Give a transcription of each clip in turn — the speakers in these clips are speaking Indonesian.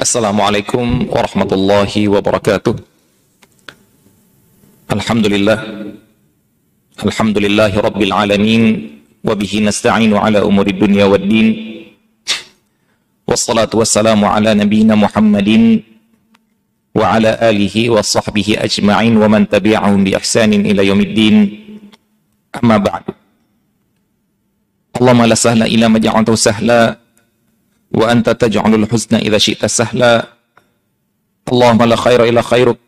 السلام عليكم ورحمة الله وبركاته. الحمد لله. الحمد لله رب العالمين وبه نستعين على أمور الدنيا والدين. والصلاة والسلام على نبينا محمد وعلى آله وصحبه أجمعين ومن تبعهم بإحسان إلى يوم الدين. أما بعد. اللهم لا سهل إلا ما جعلته سهلاً. Wa anta taj'alul husna idza syi'ta sahla. Allahumma la khaira illa khairuk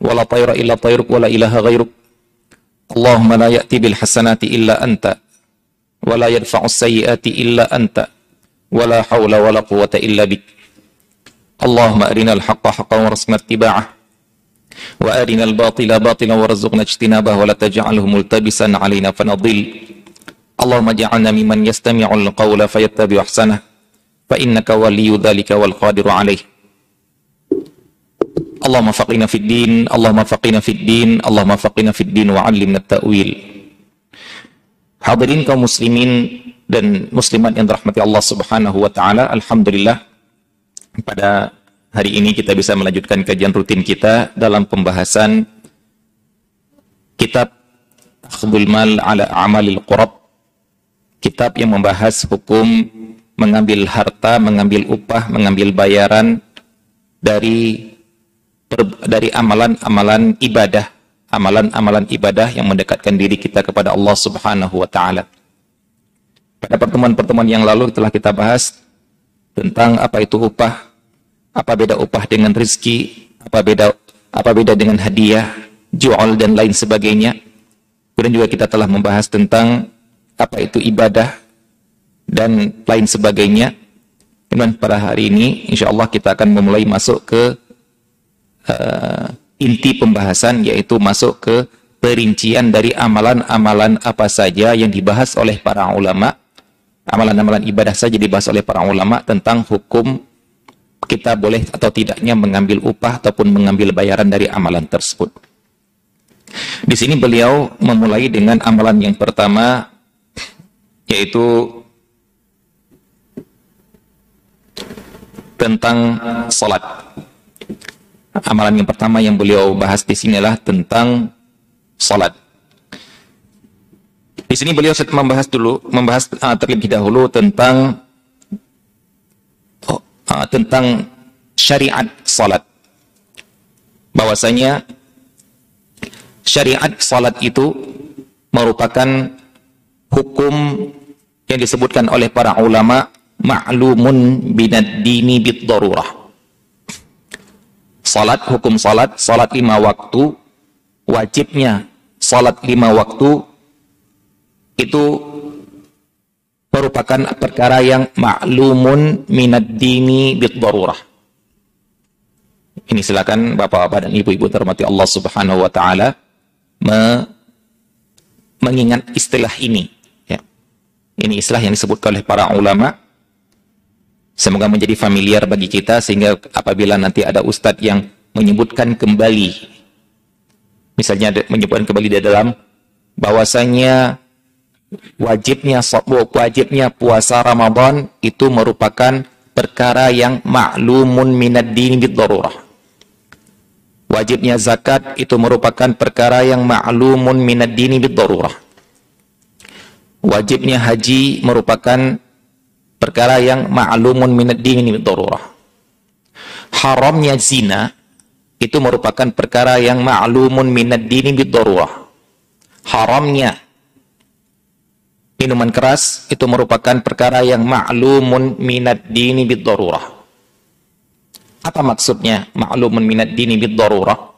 wa la tayra illa tayruk wa la ilaha ghairuk. Allahumma la ya'ti bil hasanati illa anta wa la yadfa'u sayyiati illa anta wa la hawla wa la quwwata illa bik. Allahumma arina al-haqqa haqqan warzuqna ittiba'ah wa arina al-batila batilan warzuqna ijtinabah wa la taj'alhu multabisan fa innaka waliyyu dhalika wal qadiru 'alaih. Allahumma faqina fid din, Allahumma faqina fid din, Allahumma faqina fid din wa 'allimna at-ta'wil. Hadirin kaum muslimin dan muslimat yang dirahmati Allah Subhanahu wa taala, alhamdulillah pada hari ini kita bisa melanjutkan kajian rutin kita dalam pembahasan kitab Akhdul Mal ala Amalil Qurab kitab yang membahas hukum mengambil harta, mengambil upah, mengambil bayaran dari dari amalan-amalan ibadah, amalan-amalan ibadah yang mendekatkan diri kita kepada Allah Subhanahu wa taala. Pada pertemuan-pertemuan yang lalu telah kita bahas tentang apa itu upah, apa beda upah dengan rizki, apa beda apa beda dengan hadiah, jual dan lain sebagainya. Kemudian juga kita telah membahas tentang apa itu ibadah dan lain sebagainya. Kemudian pada hari ini insya Allah kita akan memulai masuk ke uh, inti pembahasan yaitu masuk ke perincian dari amalan-amalan apa saja yang dibahas oleh para ulama amalan-amalan ibadah saja dibahas oleh para ulama tentang hukum kita boleh atau tidaknya mengambil upah ataupun mengambil bayaran dari amalan tersebut. Di sini beliau memulai dengan amalan yang pertama yaitu tentang salat. Amalan yang pertama yang beliau bahas di sini adalah tentang salat. Di sini beliau membahas dulu, membahas uh, terlebih dahulu tentang uh, tentang syariat salat. Bahwasanya syariat salat itu merupakan hukum yang disebutkan oleh para ulama ma'lumun binad dini bid darurah. Salat, hukum salat, salat lima waktu, wajibnya salat lima waktu itu merupakan perkara yang maklumun minad dini bid darurah. Ini silakan Bapak-bapak dan Ibu-ibu terhormati Allah Subhanahu wa taala me mengingat istilah ini ya. Ini istilah yang disebutkan oleh para ulama. Semoga menjadi familiar bagi kita sehingga apabila nanti ada ustadz yang menyebutkan kembali misalnya menyebutkan kembali di dalam bahwasanya wajibnya wajibnya puasa Ramadan itu merupakan perkara yang maklumun minad dini bid darurah. Wajibnya zakat itu merupakan perkara yang maklumun minad dini bid darurah. Wajibnya haji merupakan perkara yang maklumun minad dini darurah. Haramnya zina itu merupakan perkara yang maklumun minad dini darurah. Haramnya minuman keras itu merupakan perkara yang ma'lumun minad dini darurah. Apa maksudnya ma'lumun minad dini darurah?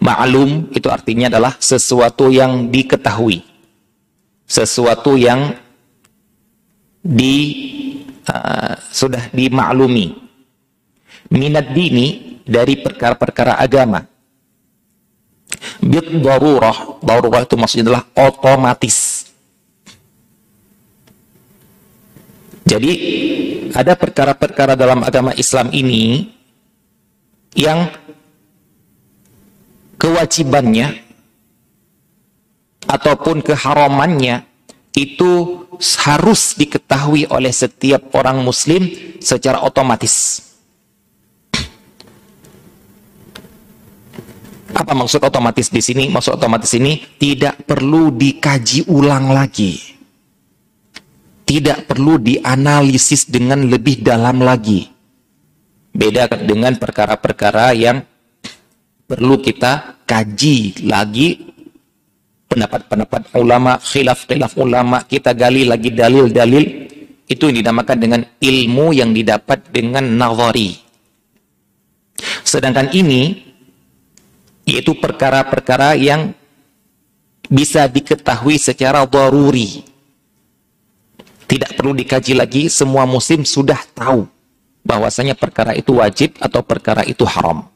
Ma'lum itu artinya adalah sesuatu yang diketahui. Sesuatu yang di uh, sudah dimaklumi. Minad dini dari perkara-perkara agama. Bid darurah, darurah itu maksudnya adalah otomatis Jadi ada perkara-perkara dalam agama Islam ini yang kewajibannya ataupun keharamannya itu harus diketahui oleh setiap orang muslim secara otomatis. Apa maksud otomatis di sini? Maksud otomatis ini tidak perlu dikaji ulang lagi. Tidak perlu dianalisis dengan lebih dalam lagi. Beda dengan perkara-perkara yang perlu kita kaji lagi pendapat-pendapat ulama, khilaf-khilaf ulama, kita gali lagi dalil-dalil itu yang dinamakan dengan ilmu yang didapat dengan nazari. Sedangkan ini yaitu perkara-perkara yang bisa diketahui secara daruri. Tidak perlu dikaji lagi, semua muslim sudah tahu bahwasanya perkara itu wajib atau perkara itu haram.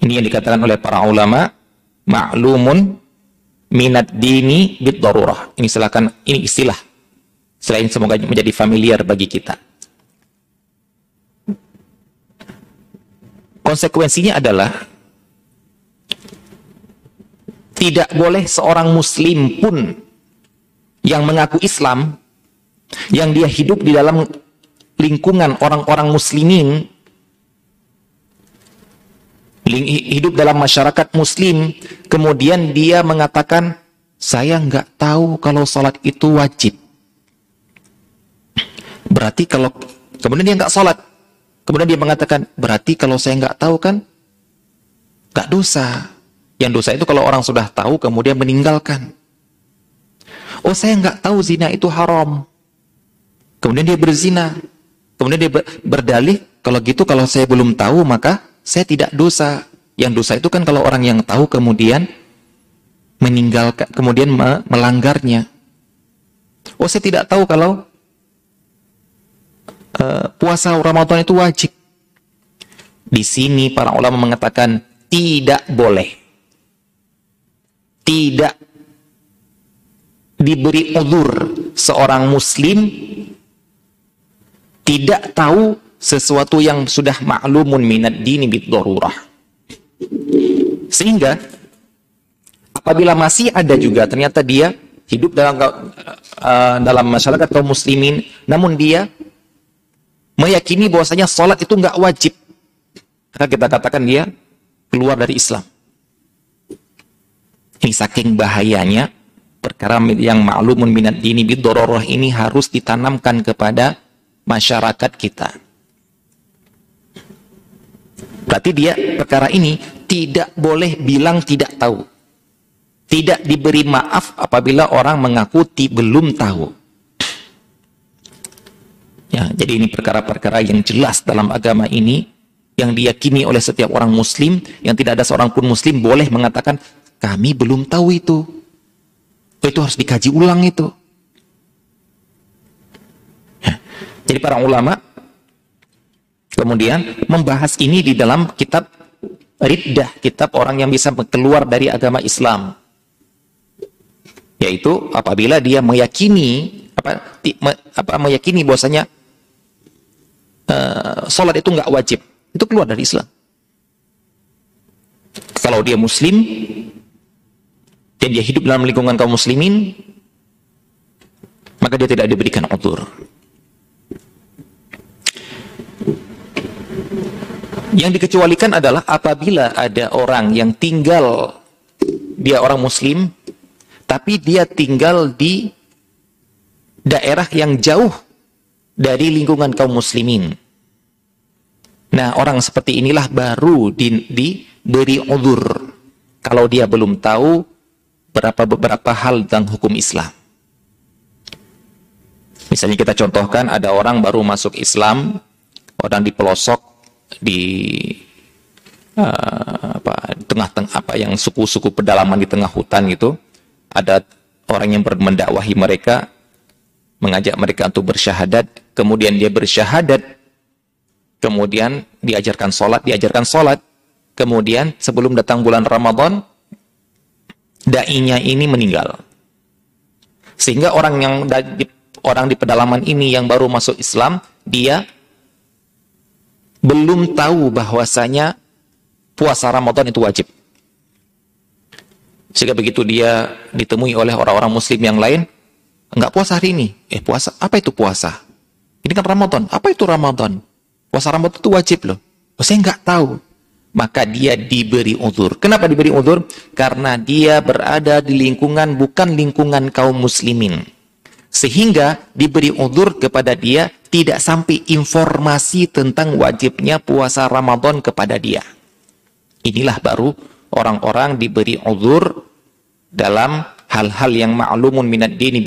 Ini yang dikatakan oleh para ulama, ma'lumun minat dini bid darurah. Ini silakan ini istilah. Selain semoga menjadi familiar bagi kita. Konsekuensinya adalah tidak boleh seorang muslim pun yang mengaku Islam yang dia hidup di dalam lingkungan orang-orang muslimin hidup dalam masyarakat muslim kemudian dia mengatakan saya nggak tahu kalau sholat itu wajib berarti kalau kemudian dia nggak sholat Kemudian dia mengatakan, berarti kalau saya nggak tahu kan, nggak dosa. Yang dosa itu kalau orang sudah tahu kemudian meninggalkan. Oh saya nggak tahu zina itu haram. Kemudian dia berzina. Kemudian dia berdalih, kalau gitu kalau saya belum tahu maka saya tidak dosa. Yang dosa itu kan kalau orang yang tahu kemudian meninggalkan, kemudian melanggarnya. Oh saya tidak tahu kalau uh, puasa Ramadan itu wajib. Di sini para ulama mengatakan tidak boleh. Tidak diberi udur seorang muslim tidak tahu sesuatu yang sudah ma'lumun minat dini bid darurah. Sehingga apabila masih ada juga ternyata dia hidup dalam uh, dalam masyarakat kaum muslimin namun dia meyakini bahwasanya sholat itu nggak wajib. Maka kita katakan dia keluar dari Islam. Ini saking bahayanya perkara yang ma'lumun minat dini bidororoh ini harus ditanamkan kepada masyarakat kita. Berarti dia perkara ini tidak boleh bilang tidak tahu. Tidak diberi maaf apabila orang mengaku belum tahu. Ya, jadi ini perkara-perkara yang jelas dalam agama ini yang diyakini oleh setiap orang muslim yang tidak ada seorang pun muslim boleh mengatakan kami belum tahu itu. Itu harus dikaji ulang itu. Ya. Jadi para ulama kemudian membahas ini di dalam kitab Riddah, kitab orang yang bisa keluar dari agama Islam. Yaitu apabila dia meyakini apa, apa meyakini bahwasanya uh, sholat itu nggak wajib, itu keluar dari Islam. Kalau dia muslim, dan dia hidup dalam lingkungan kaum muslimin, maka dia tidak diberikan utur. Yang dikecualikan adalah apabila ada orang yang tinggal, dia orang muslim, tapi dia tinggal di daerah yang jauh dari lingkungan kaum muslimin. Nah, orang seperti inilah baru di, diberi udur kalau dia belum tahu berapa beberapa hal tentang hukum Islam. Misalnya kita contohkan ada orang baru masuk Islam, orang di pelosok di uh, apa tengah-tengah apa yang suku-suku pedalaman di tengah hutan gitu, ada orang yang mendakwahi mereka mengajak mereka untuk bersyahadat, kemudian dia bersyahadat, kemudian diajarkan sholat, diajarkan sholat, kemudian sebelum datang bulan Ramadan, da'inya ini meninggal. Sehingga orang yang orang di pedalaman ini yang baru masuk Islam, dia belum tahu bahwasanya puasa Ramadan itu wajib. Sehingga begitu dia ditemui oleh orang-orang muslim yang lain, Enggak puasa hari ini. Eh puasa, apa itu puasa? Ini kan Ramadan. Apa itu Ramadan? Puasa Ramadan itu wajib loh. Oh, saya enggak tahu. maka dia diberi uzur. Kenapa diberi uzur? Karena dia berada di lingkungan bukan lingkungan kaum muslimin. Sehingga diberi uzur kepada dia tidak sampai informasi tentang wajibnya puasa Ramadan kepada dia. Inilah baru orang-orang diberi uzur dalam hal-hal yang ma'lumun minad dini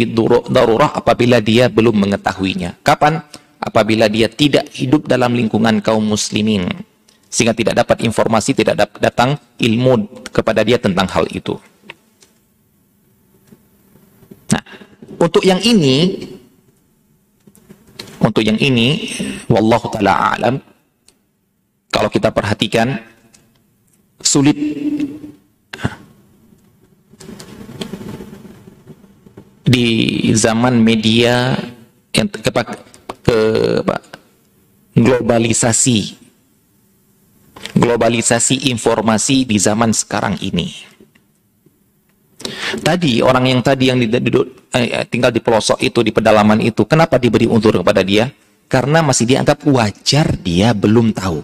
darurah apabila dia belum mengetahuinya. Kapan? Apabila dia tidak hidup dalam lingkungan kaum muslimin. Sehingga tidak dapat informasi, tidak datang ilmu kepada dia tentang hal itu. Nah, untuk yang ini untuk yang ini, wallahu taala alam, kalau kita perhatikan sulit. Di zaman media yang ke, ke, ke globalisasi. Globalisasi informasi di zaman sekarang ini. Tadi orang yang tadi yang duduk, eh, tinggal di pelosok itu di pedalaman itu, kenapa diberi untur kepada dia? Karena masih dianggap wajar dia belum tahu.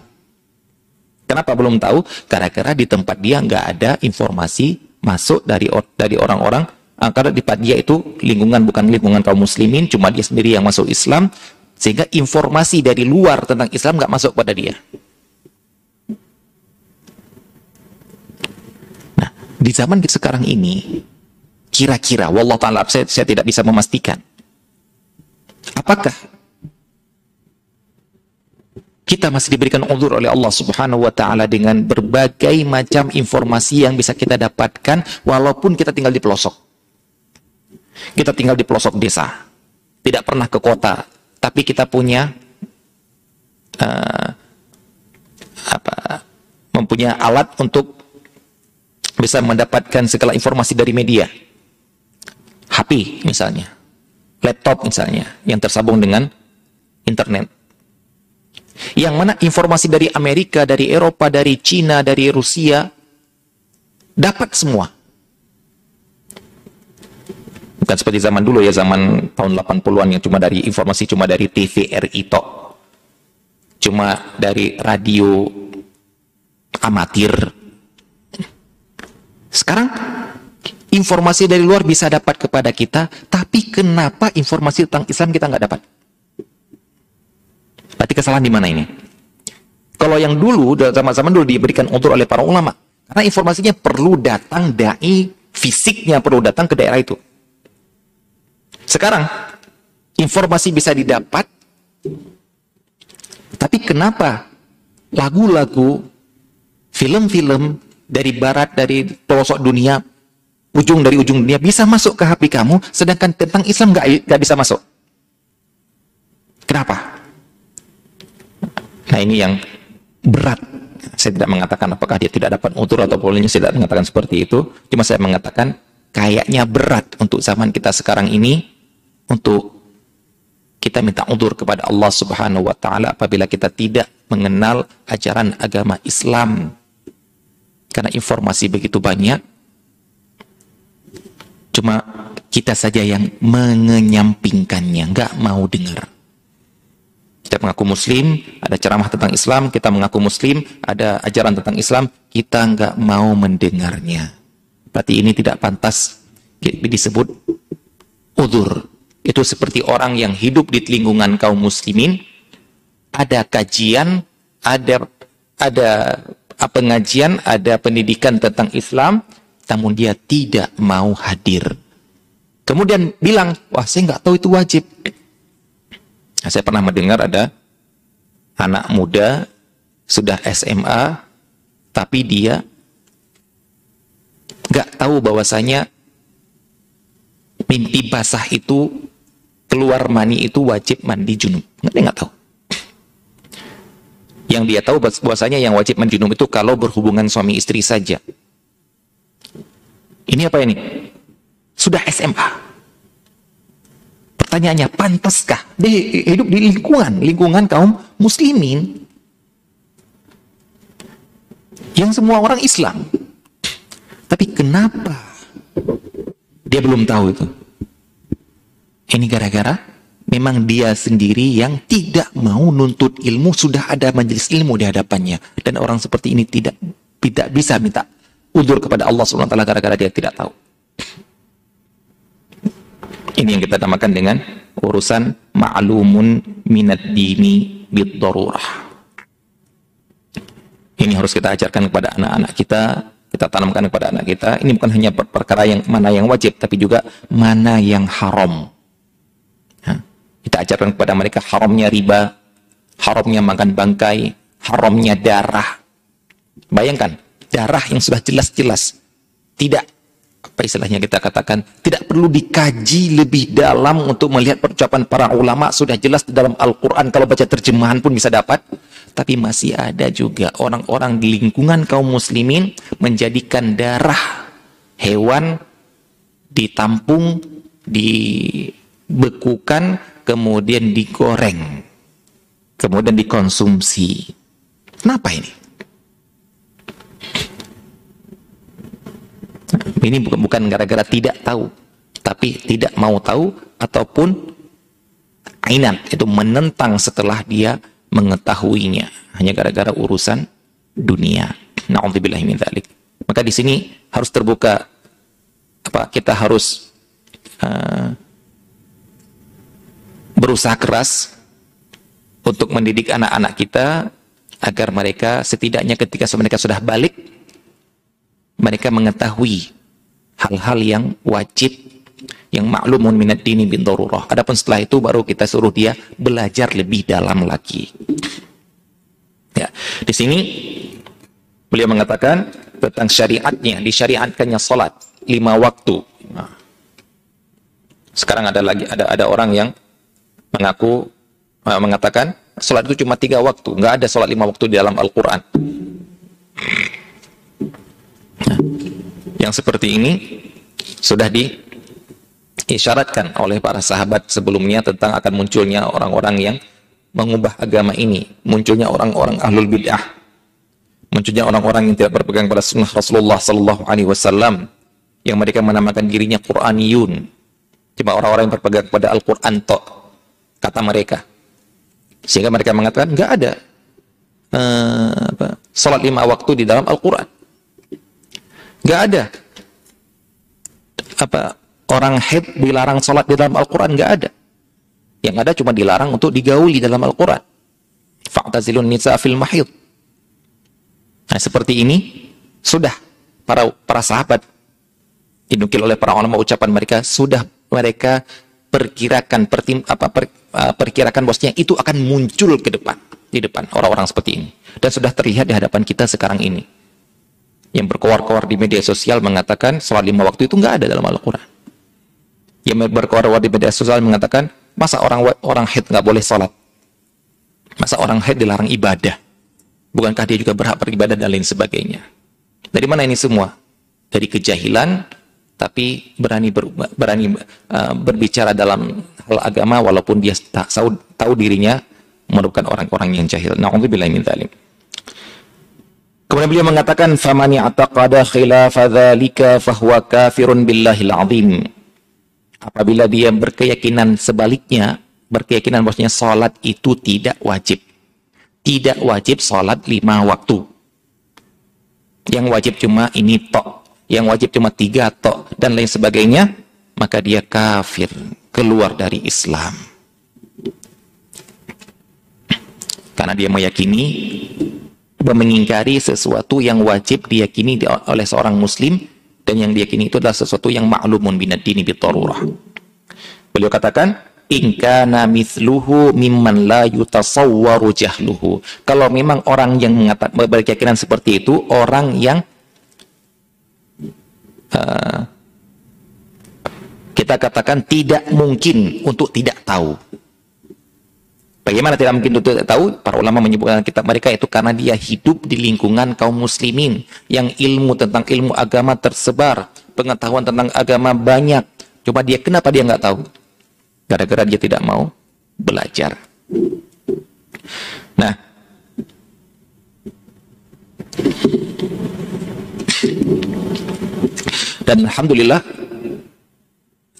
Kenapa belum tahu? Karena di tempat dia nggak ada informasi masuk dari dari orang-orang. Ah, karena di tempat dia itu lingkungan bukan lingkungan kaum muslimin, cuma dia sendiri yang masuk Islam, sehingga informasi dari luar tentang Islam nggak masuk pada dia. Di zaman sekarang ini, Kira-kira, wallah ta'ala, saya, saya tidak bisa memastikan. Apakah kita masih diberikan uzur oleh Allah Subhanahu wa taala dengan berbagai macam informasi yang bisa kita dapatkan walaupun kita tinggal di pelosok. Kita tinggal di pelosok desa. Tidak pernah ke kota, tapi kita punya uh, apa mempunyai alat untuk bisa mendapatkan segala informasi dari media. HP misalnya, laptop misalnya, yang tersambung dengan internet. Yang mana informasi dari Amerika, dari Eropa, dari Cina, dari Rusia, dapat semua. Bukan seperti zaman dulu ya, zaman tahun 80-an yang cuma dari informasi cuma dari TVRI tok. Cuma dari radio amatir. Sekarang informasi dari luar bisa dapat kepada kita, tapi kenapa informasi tentang Islam kita nggak dapat? Berarti kesalahan di mana ini? Kalau yang dulu, zaman-zaman dulu diberikan untuk oleh para ulama, karena informasinya perlu datang dai fisiknya perlu datang ke daerah itu. Sekarang informasi bisa didapat, tapi kenapa lagu-lagu, film-film dari barat, dari pelosok dunia ujung dari ujung dunia bisa masuk ke HP kamu, sedangkan tentang Islam nggak nggak bisa masuk. Kenapa? Nah ini yang berat. Saya tidak mengatakan apakah dia tidak dapat utur atau bolehnya saya tidak mengatakan seperti itu. Cuma saya mengatakan kayaknya berat untuk zaman kita sekarang ini untuk kita minta utur kepada Allah Subhanahu wa taala apabila kita tidak mengenal ajaran agama Islam. Karena informasi begitu banyak Cuma kita saja yang mengenyampingkannya, nggak mau dengar. Kita mengaku muslim, ada ceramah tentang Islam, kita mengaku muslim, ada ajaran tentang Islam, kita nggak mau mendengarnya. Berarti ini tidak pantas disebut udur. Itu seperti orang yang hidup di lingkungan kaum muslimin, ada kajian, ada ada pengajian, ada pendidikan tentang Islam, namun dia tidak mau hadir. Kemudian bilang, wah saya nggak tahu itu wajib. Nah, saya pernah mendengar ada anak muda sudah SMA, tapi dia nggak tahu bahwasanya mimpi basah itu keluar mani itu wajib mandi junub. Nggak, dia nggak tahu. Yang dia tahu bahwasanya yang wajib mandi junub itu kalau berhubungan suami istri saja. Ini apa ini? Sudah SMA. Pertanyaannya, pantaskah dia hidup di lingkungan, lingkungan kaum muslimin? Yang semua orang Islam. Tapi kenapa dia belum tahu itu? Ini gara-gara memang dia sendiri yang tidak mau nuntut ilmu sudah ada majelis ilmu di hadapannya dan orang seperti ini tidak tidak bisa minta udur kepada Allah Subhanahu wa taala gara-gara dia tidak tahu. Ini yang kita namakan dengan urusan ma'lumun minad dini bid darurah. Ini harus kita ajarkan kepada anak-anak kita, kita tanamkan kepada anak kita. Ini bukan hanya perkara yang mana yang wajib, tapi juga mana yang haram. Kita ajarkan kepada mereka haramnya riba, haramnya makan bangkai, haramnya darah. Bayangkan, darah yang sudah jelas-jelas. Tidak apa istilahnya kita katakan tidak perlu dikaji lebih dalam untuk melihat percakapan para ulama sudah jelas di dalam Al-Qur'an. Kalau baca terjemahan pun bisa dapat. Tapi masih ada juga orang-orang di lingkungan kaum muslimin menjadikan darah hewan ditampung dibekukan kemudian digoreng kemudian dikonsumsi kenapa ini Ini bukan gara-gara tidak tahu, tapi tidak mau tahu ataupun ainat itu menentang setelah dia mengetahuinya hanya gara-gara urusan dunia. Nauzubillahi min dzalik. Maka di sini harus terbuka apa kita harus uh, berusaha keras untuk mendidik anak-anak kita agar mereka setidaknya ketika mereka sudah balik mereka mengetahui hal-hal yang wajib yang maklumun minat dini bin darurah. Adapun setelah itu baru kita suruh dia belajar lebih dalam lagi. Ya, di sini beliau mengatakan tentang syariatnya, disyariatkannya salat lima waktu. Nah, sekarang ada lagi ada ada orang yang mengaku uh, mengatakan salat itu cuma tiga waktu, nggak ada salat lima waktu di dalam Al-Quran. Yang seperti ini sudah diisyaratkan oleh para sahabat sebelumnya tentang akan munculnya orang-orang yang mengubah agama ini, munculnya orang-orang ahlul bid'ah, munculnya orang-orang yang tidak berpegang pada sunnah Rasulullah Sallallahu Alaihi Wasallam, yang mereka menamakan dirinya Quraniyun, cuma orang-orang yang berpegang pada Al-Quran tok, kata mereka, sehingga mereka mengatakan nggak ada uh, apa, salat lima waktu di dalam Al-Quran. Gak ada. Apa orang haid dilarang sholat di dalam Al-Quran? Gak ada. Yang ada cuma dilarang untuk digauli dalam Al-Quran. Fa'tazilun nisa fil mahid. Nah, seperti ini sudah para para sahabat dinukil oleh para ulama ucapan mereka sudah mereka perkirakan pertim, apa per, uh, perkirakan bosnya itu akan muncul ke depan di depan orang-orang seperti ini dan sudah terlihat di hadapan kita sekarang ini yang berkoar-koar di media sosial mengatakan sholat lima waktu itu nggak ada dalam Al-Quran. Yang berkoar-koar di media sosial mengatakan, masa orang orang haid nggak boleh sholat? Masa orang haid dilarang ibadah? Bukankah dia juga berhak beribadah dan lain sebagainya? Dari mana ini semua? Dari kejahilan, tapi berani ber, berani uh, berbicara dalam hal agama walaupun dia tahu, tahu dirinya merupakan orang-orang yang jahil. Nauzubillahi min. Kemudian beliau mengatakan famani ataqada khilafa dzalika fahuwa kafirun billahil azim. Apabila dia berkeyakinan sebaliknya, berkeyakinan bahwasanya salat itu tidak wajib. Tidak wajib salat lima waktu. Yang wajib cuma ini tok, yang wajib cuma tiga tok dan lain sebagainya, maka dia kafir, keluar dari Islam. Karena dia meyakini mengingkari sesuatu yang wajib diyakini oleh seorang muslim dan yang diyakini itu adalah sesuatu yang ma'lumun binad dini bitarurah. Beliau katakan, "In mimman la yutasawwaru jahluhu." Kalau memang orang yang mengatakan berkeyakinan seperti itu, orang yang uh, kita katakan tidak mungkin untuk tidak tahu. Bagaimana tidak mungkin untuk tahu? Para ulama menyebutkan kitab mereka itu karena dia hidup di lingkungan kaum muslimin yang ilmu tentang ilmu agama tersebar, pengetahuan tentang agama banyak. Coba dia kenapa dia nggak tahu? Gara-gara dia tidak mau belajar. Nah, dan alhamdulillah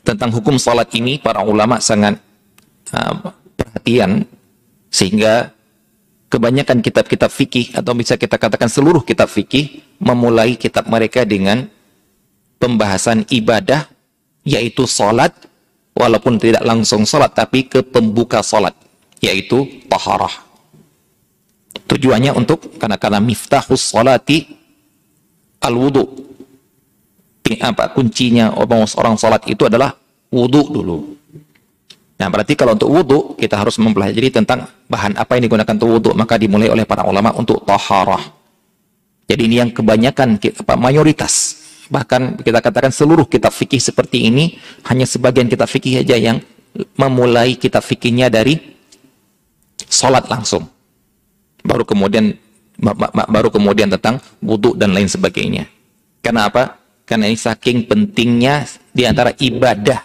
tentang hukum salat ini para ulama sangat uh, perhatian sehingga kebanyakan kitab-kitab fikih atau bisa kita katakan seluruh kitab fikih memulai kitab mereka dengan pembahasan ibadah yaitu salat walaupun tidak langsung salat tapi ke pembuka salat yaitu taharah. Tujuannya untuk karena karena miftahus salati al Apa kuncinya orang orang salat itu adalah wudu dulu. Nah, berarti kalau untuk wudu kita harus mempelajari tentang bahan apa yang digunakan untuk wudu, maka dimulai oleh para ulama untuk taharah. Jadi ini yang kebanyakan apa mayoritas bahkan kita katakan seluruh kitab fikih seperti ini hanya sebagian kitab fikih saja yang memulai kitab fikihnya dari sholat langsung baru kemudian baru kemudian tentang wudhu dan lain sebagainya karena apa? Karena ini saking pentingnya di antara ibadah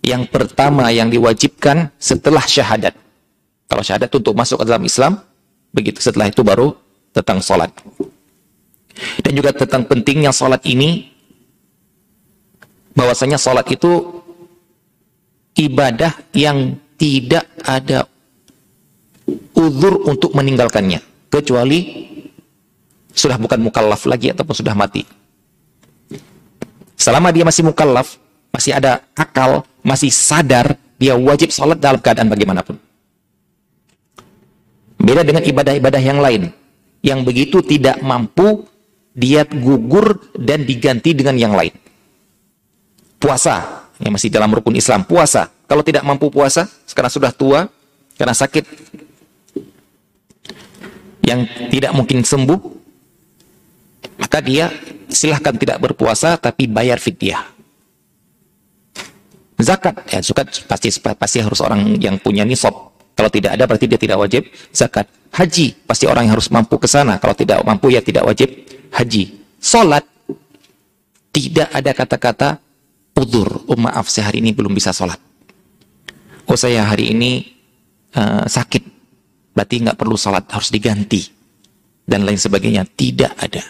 yang pertama yang diwajibkan setelah syahadat kalau syahadat untuk masuk ke dalam Islam begitu setelah itu baru tentang sholat dan juga tentang pentingnya sholat ini, bahwasanya sholat itu ibadah yang tidak ada uzur untuk meninggalkannya. Kecuali sudah bukan mukallaf lagi ataupun sudah mati. Selama dia masih mukallaf, masih ada akal, masih sadar, dia wajib sholat dalam keadaan bagaimanapun. Beda dengan ibadah-ibadah yang lain. Yang begitu tidak mampu dia gugur dan diganti dengan yang lain. Puasa, yang masih dalam rukun Islam, puasa. Kalau tidak mampu puasa, sekarang sudah tua, karena sakit yang tidak mungkin sembuh, maka dia silahkan tidak berpuasa tapi bayar fidyah. Zakat, ya zakat pasti pasti harus orang yang punya nisab. Kalau tidak ada berarti dia tidak wajib zakat. Haji pasti orang yang harus mampu ke sana. Kalau tidak mampu ya tidak wajib haji. Salat tidak ada kata-kata udur. Oh maaf saya hari ini belum bisa salat. Oh saya hari ini uh, sakit. Berarti nggak perlu salat, harus diganti. Dan lain sebagainya. Tidak ada.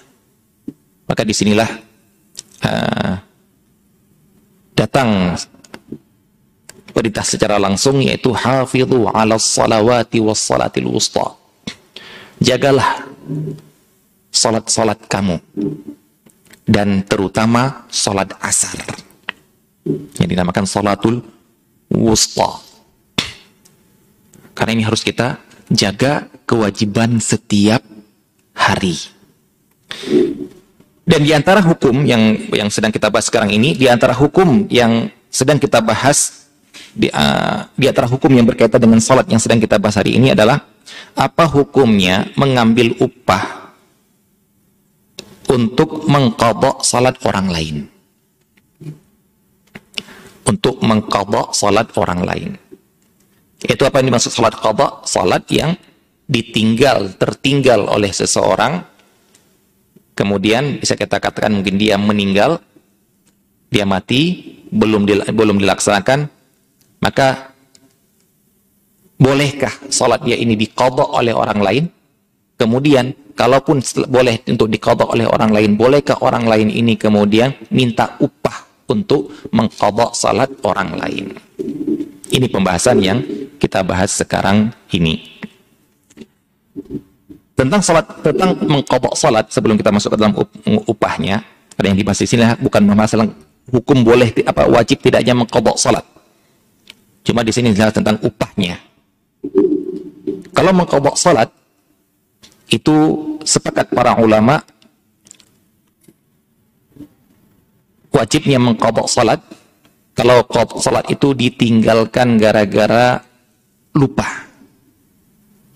Maka di sinilah uh, datang perintah secara langsung yaitu hafidhu ala salawati was salatil wusta. Jagalah salat-salat kamu. Dan terutama salat asar. Yang dinamakan salatul wusta. Karena ini harus kita jaga kewajiban setiap hari. Dan di antara hukum yang yang sedang kita bahas sekarang ini, di antara hukum yang sedang kita bahas di, uh, di antara hukum yang berkaitan dengan salat yang sedang kita bahas hari ini adalah apa hukumnya mengambil upah untuk mengkodok salat orang lain. Untuk mengkodok salat orang lain. Itu apa yang dimaksud salat kodok? Salat yang ditinggal, tertinggal oleh seseorang. Kemudian bisa kita katakan mungkin dia meninggal, dia mati, belum dil belum dilaksanakan, maka bolehkah salat dia ini dikodok oleh orang lain? Kemudian kalaupun boleh untuk dikodok oleh orang lain, bolehkah orang lain ini kemudian minta upah untuk mengkodok salat orang lain? Ini pembahasan yang kita bahas sekarang ini. Tentang salat, tentang mengkodok salat sebelum kita masuk ke dalam upahnya, ada yang dibahas di sini bukan masalah hukum boleh apa wajib tidaknya mengkodok salat. Cuma di sini tentang upahnya. Kalau mengkodok salat itu sepakat para ulama wajibnya mengkodok salat kalau kodok salat itu ditinggalkan gara-gara lupa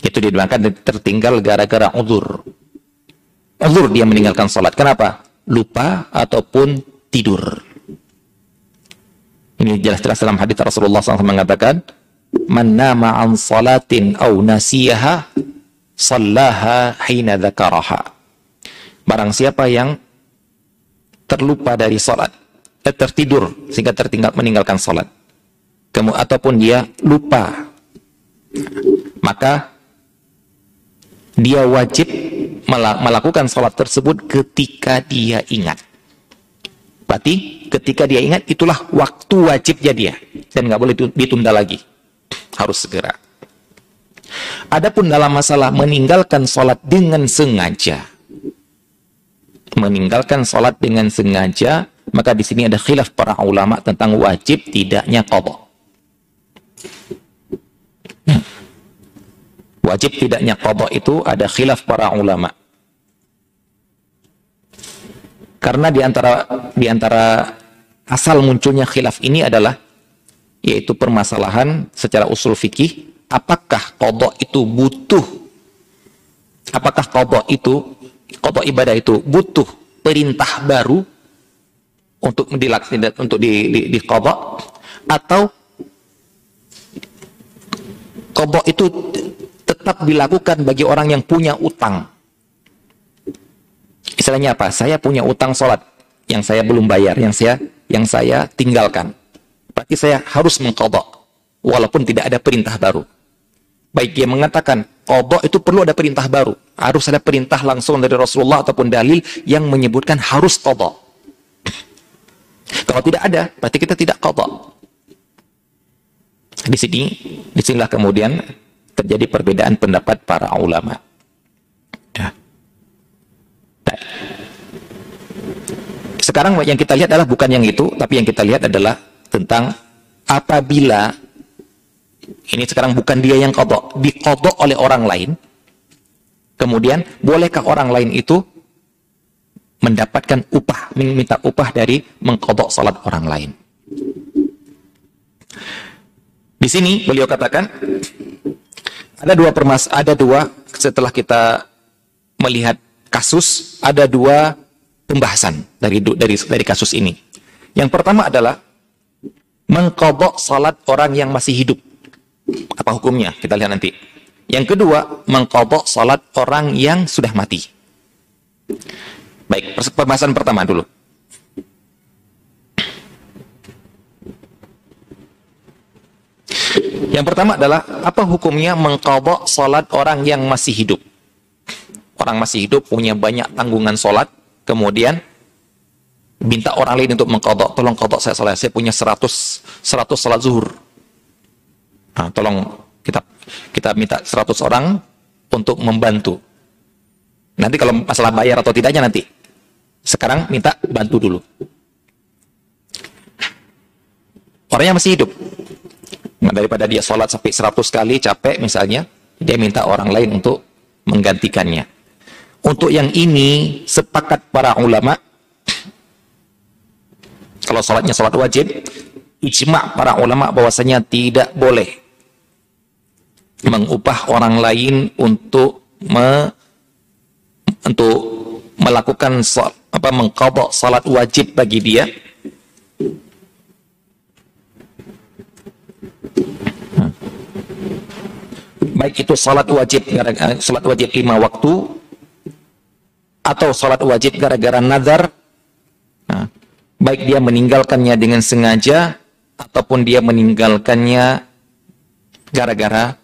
itu dinamakan tertinggal gara-gara uzur uzur dia meninggalkan salat kenapa lupa ataupun tidur ini jelas-jelas dalam hadis Rasulullah SAW mengatakan man nama an salatin au nasiyaha sallaha hina dzakaraha. Barang siapa yang terlupa dari salat, eh, tertidur sehingga tertinggal meninggalkan salat. Kamu ataupun dia lupa, maka dia wajib melakukan salat tersebut ketika dia ingat. Berarti ketika dia ingat itulah waktu wajibnya dia dan nggak boleh ditunda lagi. Harus segera. Adapun dalam masalah meninggalkan sholat dengan sengaja, meninggalkan sholat dengan sengaja, maka di sini ada khilaf para ulama tentang wajib tidaknya qadha. Wajib tidaknya qadha itu ada khilaf para ulama. Karena di antara di antara asal munculnya khilaf ini adalah yaitu permasalahan secara usul fikih apakah qadha itu butuh apakah qadha itu qadha ibadah itu butuh perintah baru untuk dilaksanakan untuk di di, di qadha atau qadha itu tetap dilakukan bagi orang yang punya utang Istilahnya apa? Saya punya utang sholat yang saya belum bayar, yang saya yang saya tinggalkan. Berarti saya harus mengkodok, walaupun tidak ada perintah baru. Baik dia mengatakan, kodok itu perlu ada perintah baru. Harus ada perintah langsung dari Rasulullah ataupun dalil yang menyebutkan harus kodok. Kalau tidak ada, berarti kita tidak kodok. Di sini, di sinilah kemudian terjadi perbedaan pendapat para ulama. Sekarang yang kita lihat adalah bukan yang itu, tapi yang kita lihat adalah tentang apabila ini sekarang bukan dia yang kodok, dikodok oleh orang lain, kemudian bolehkah orang lain itu mendapatkan upah, minta upah dari mengkodok salat orang lain. Di sini beliau katakan ada dua permas, ada dua setelah kita melihat kasus, ada dua pembahasan dari dari dari kasus ini. Yang pertama adalah mengkodok salat orang yang masih hidup. Apa hukumnya? Kita lihat nanti. Yang kedua, mengkodok salat orang yang sudah mati. Baik, pembahasan pertama dulu. Yang pertama adalah apa hukumnya mengkodok salat orang yang masih hidup? Orang masih hidup punya banyak tanggungan salat, kemudian minta orang lain untuk mengkodok, tolong kodok saya salat, saya punya 100 100 salat zuhur. Nah, tolong kita kita minta 100 orang untuk membantu. Nanti kalau masalah bayar atau tidaknya nanti. Sekarang minta bantu dulu. Orangnya masih hidup. Nah, daripada dia sholat sampai 100 kali capek misalnya, dia minta orang lain untuk menggantikannya. Untuk yang ini sepakat para ulama kalau sholatnya sholat wajib ijma para ulama bahwasanya tidak boleh mengupah orang lain untuk me, untuk melakukan apa mengqadha salat wajib bagi dia baik itu salat wajib salat wajib lima waktu atau sholat wajib gara-gara nazar, nah, baik dia meninggalkannya dengan sengaja ataupun dia meninggalkannya gara-gara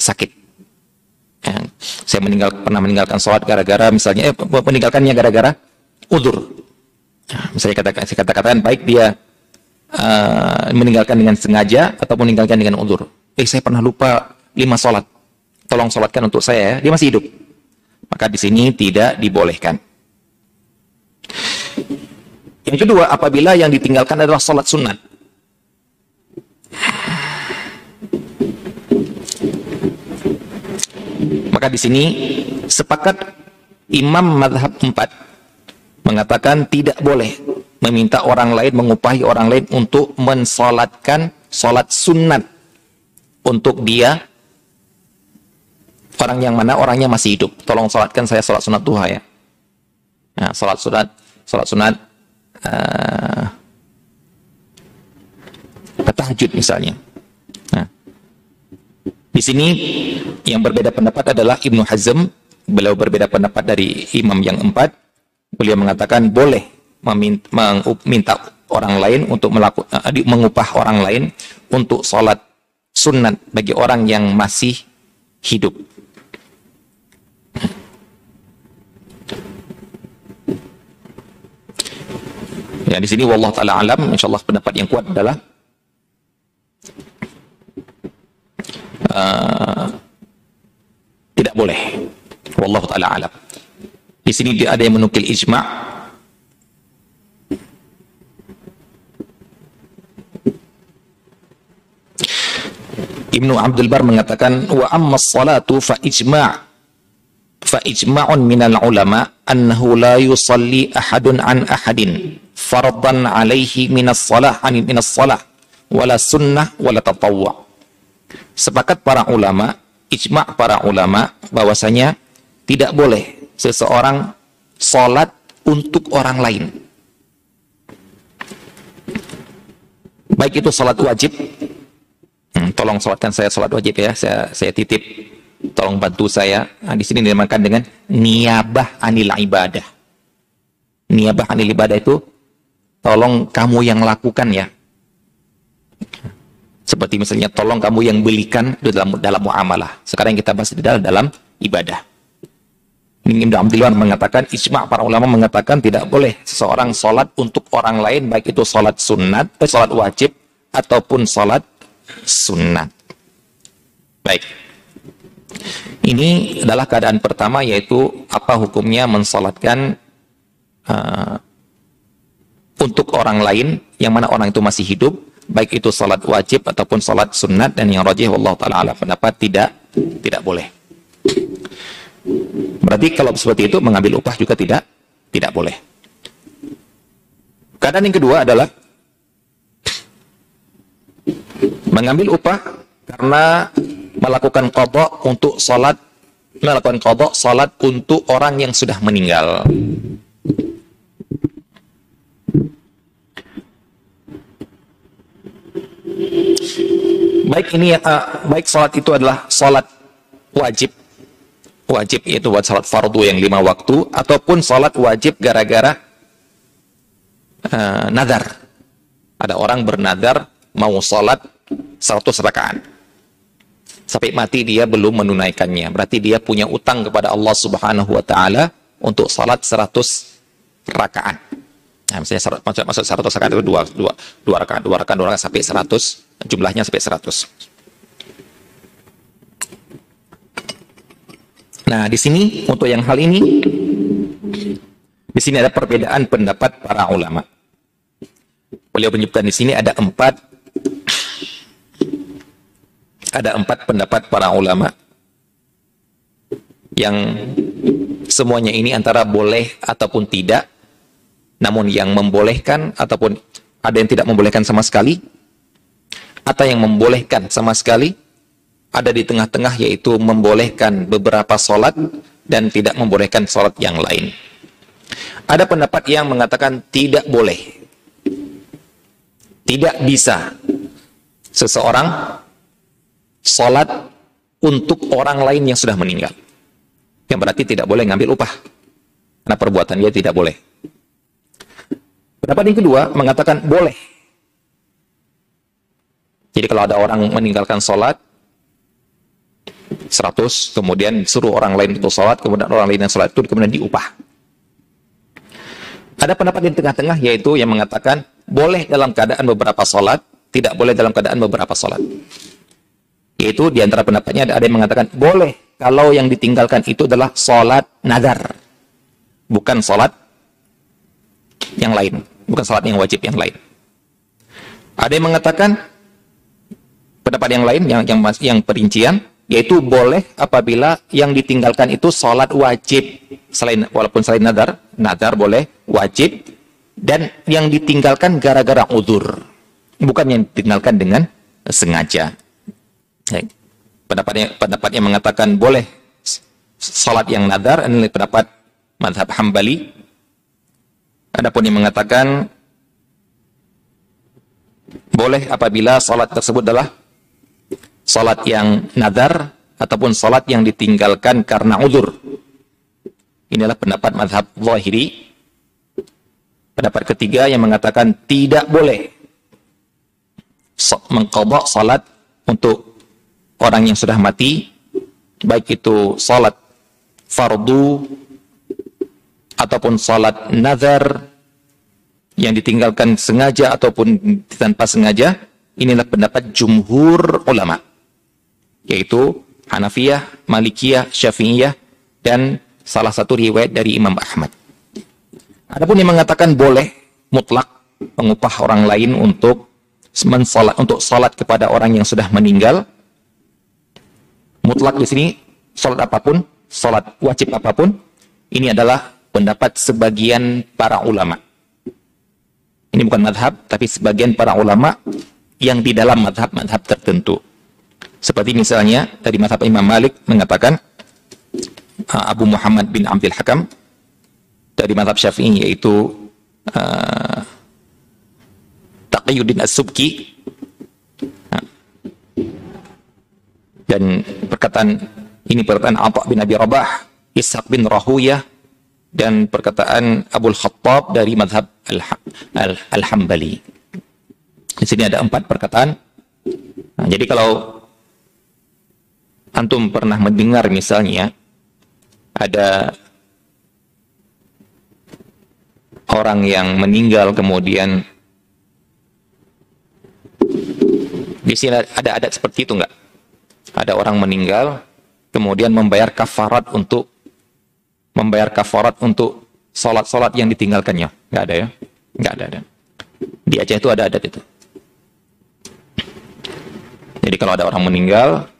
sakit. Ya, saya meninggal pernah meninggalkan sholat gara-gara misalnya eh, meninggalkannya gara-gara udur. Nah, misalnya katakan saya katakan baik dia uh, meninggalkan dengan sengaja ataupun meninggalkan dengan udur. Eh saya pernah lupa lima sholat. Tolong sholatkan untuk saya ya. Dia masih hidup maka di sini tidak dibolehkan. Yang kedua, apabila yang ditinggalkan adalah sholat sunat. Maka di sini sepakat Imam Madhab 4 mengatakan tidak boleh meminta orang lain, mengupahi orang lain untuk mensolatkan solat sunat untuk dia Orang yang mana orangnya masih hidup. Tolong sholatkan saya sholat sunat duha ya. Nah, sholat sunat, sholat sunat uh, tahajud misalnya. Nah, di sini yang berbeda pendapat adalah Ibnu Hazm. Beliau berbeda pendapat dari imam yang empat. Beliau mengatakan boleh meminta, orang lain untuk melakukan uh, mengupah orang lain untuk sholat sunat bagi orang yang masih hidup. Ya, di sini wallah taala alam, insyaallah pendapat yang kuat adalah uh, tidak boleh. Wallah taala alam. Di sini dia ada yang menukil ijma' Ibnu Abdul Bar mengatakan wa amma salatu fa ijma' fa ijma'un minal ulama annahu la yusalli ahadun an ahadin fardan alaihi minas salah an minas salah wala sunnah wala tatawwa sepakat para ulama ijma' para ulama bahwasanya tidak boleh seseorang salat untuk orang lain. Baik itu salat wajib hmm, tolong salatkan saya salat wajib ya saya saya titip tolong bantu saya nah, di sini dinamakan dengan niabah anil ibadah niabah anil ibadah itu tolong kamu yang lakukan ya. Seperti misalnya tolong kamu yang belikan dalam dalam muamalah. Sekarang kita bahas adalah dalam ibadah. Ini Ibnu Abdullah mengatakan, ijma' para ulama mengatakan tidak boleh seseorang sholat untuk orang lain, baik itu sholat sunat, eh, sholat wajib, ataupun sholat sunat. Baik. Ini adalah keadaan pertama yaitu apa hukumnya mensolatkan uh, untuk orang lain yang mana orang itu masih hidup baik itu salat wajib ataupun salat sunat dan yang rajih Allah taala ala pendapat tidak tidak boleh. Berarti kalau seperti itu mengambil upah juga tidak tidak boleh. Keadaan yang kedua adalah mengambil upah karena melakukan kodok untuk salat melakukan kodok salat untuk orang yang sudah meninggal. Baik ini uh, baik salat itu adalah salat wajib wajib yaitu buat salat fardu yang lima waktu ataupun salat wajib gara-gara uh, nadar. Ada orang bernadar mau salat 100 rakaat. Sampai mati dia belum menunaikannya. Berarti dia punya utang kepada Allah Subhanahu wa taala untuk salat 100 rakaat. Nah, misalnya masuk, masuk 100 rakaat itu dua, dua, dua rakaat, dua rakaat, dua rakaat sampai 100, jumlahnya sampai 100. Nah, di sini untuk yang hal ini, di sini ada perbedaan pendapat para ulama. Beliau menyebutkan di sini ada empat, ada empat pendapat para ulama yang semuanya ini antara boleh ataupun tidak namun yang membolehkan ataupun ada yang tidak membolehkan sama sekali, atau yang membolehkan sama sekali, ada di tengah-tengah yaitu membolehkan beberapa sholat dan tidak membolehkan sholat yang lain. Ada pendapat yang mengatakan tidak boleh, tidak bisa seseorang sholat untuk orang lain yang sudah meninggal. Yang berarti tidak boleh ngambil upah. Karena perbuatan dia tidak boleh. Pendapat yang kedua mengatakan boleh. Jadi kalau ada orang meninggalkan sholat, 100, kemudian suruh orang lain untuk sholat, kemudian orang lain yang sholat itu kemudian diupah. Ada pendapat di tengah-tengah yaitu yang mengatakan boleh dalam keadaan beberapa sholat, tidak boleh dalam keadaan beberapa sholat. Yaitu di antara pendapatnya ada yang mengatakan boleh kalau yang ditinggalkan itu adalah sholat nadar. Bukan sholat yang lain, bukan salat yang wajib yang lain. Ada yang mengatakan pendapat yang lain yang yang yang perincian yaitu boleh apabila yang ditinggalkan itu salat wajib selain walaupun selain nadar, nadar boleh, wajib dan yang ditinggalkan gara-gara udur. Bukan yang ditinggalkan dengan sengaja. Pendapatnya pendapat yang mengatakan boleh salat yang nadar ini pendapat madhab Hambali Adapun yang mengatakan boleh apabila salat tersebut adalah salat yang nadar ataupun salat yang ditinggalkan karena uzur. Inilah pendapat madhab zahiri. Pendapat ketiga yang mengatakan tidak boleh mengqadha salat untuk orang yang sudah mati baik itu salat fardu ataupun salat nazar yang ditinggalkan sengaja ataupun tanpa sengaja, inilah pendapat jumhur ulama. Yaitu Hanafiyah, Malikiyah, Syafi'iyah, dan salah satu riwayat dari Imam Ahmad. Adapun yang mengatakan boleh mutlak mengupah orang lain untuk mensalat untuk salat kepada orang yang sudah meninggal, mutlak di sini salat apa pun, salat wajib apa pun, ini adalah pendapat sebagian para ulama. Ini bukan madhab, tapi sebagian para ulama yang di dalam madhab-madhab tertentu. Seperti misalnya dari madhab Imam Malik mengatakan uh, Abu Muhammad bin Abdul Hakam dari madhab Syafi'i yaitu uh, Taqiyuddin As-Subki uh, dan perkataan ini perkataan Abu bin Abi Rabah Ishaq bin Rahuyah dan perkataan Abu Khattab dari madhab Al-Hambali. Di sini ada empat perkataan. Nah, jadi kalau antum pernah mendengar misalnya ada orang yang meninggal kemudian di sini ada adat seperti itu enggak? Ada orang meninggal kemudian membayar kafarat untuk membayar kafarat untuk sholat-sholat yang ditinggalkannya. Enggak ada ya? Enggak ada, ada. Di Aceh itu ada adat itu. Jadi kalau ada orang meninggal,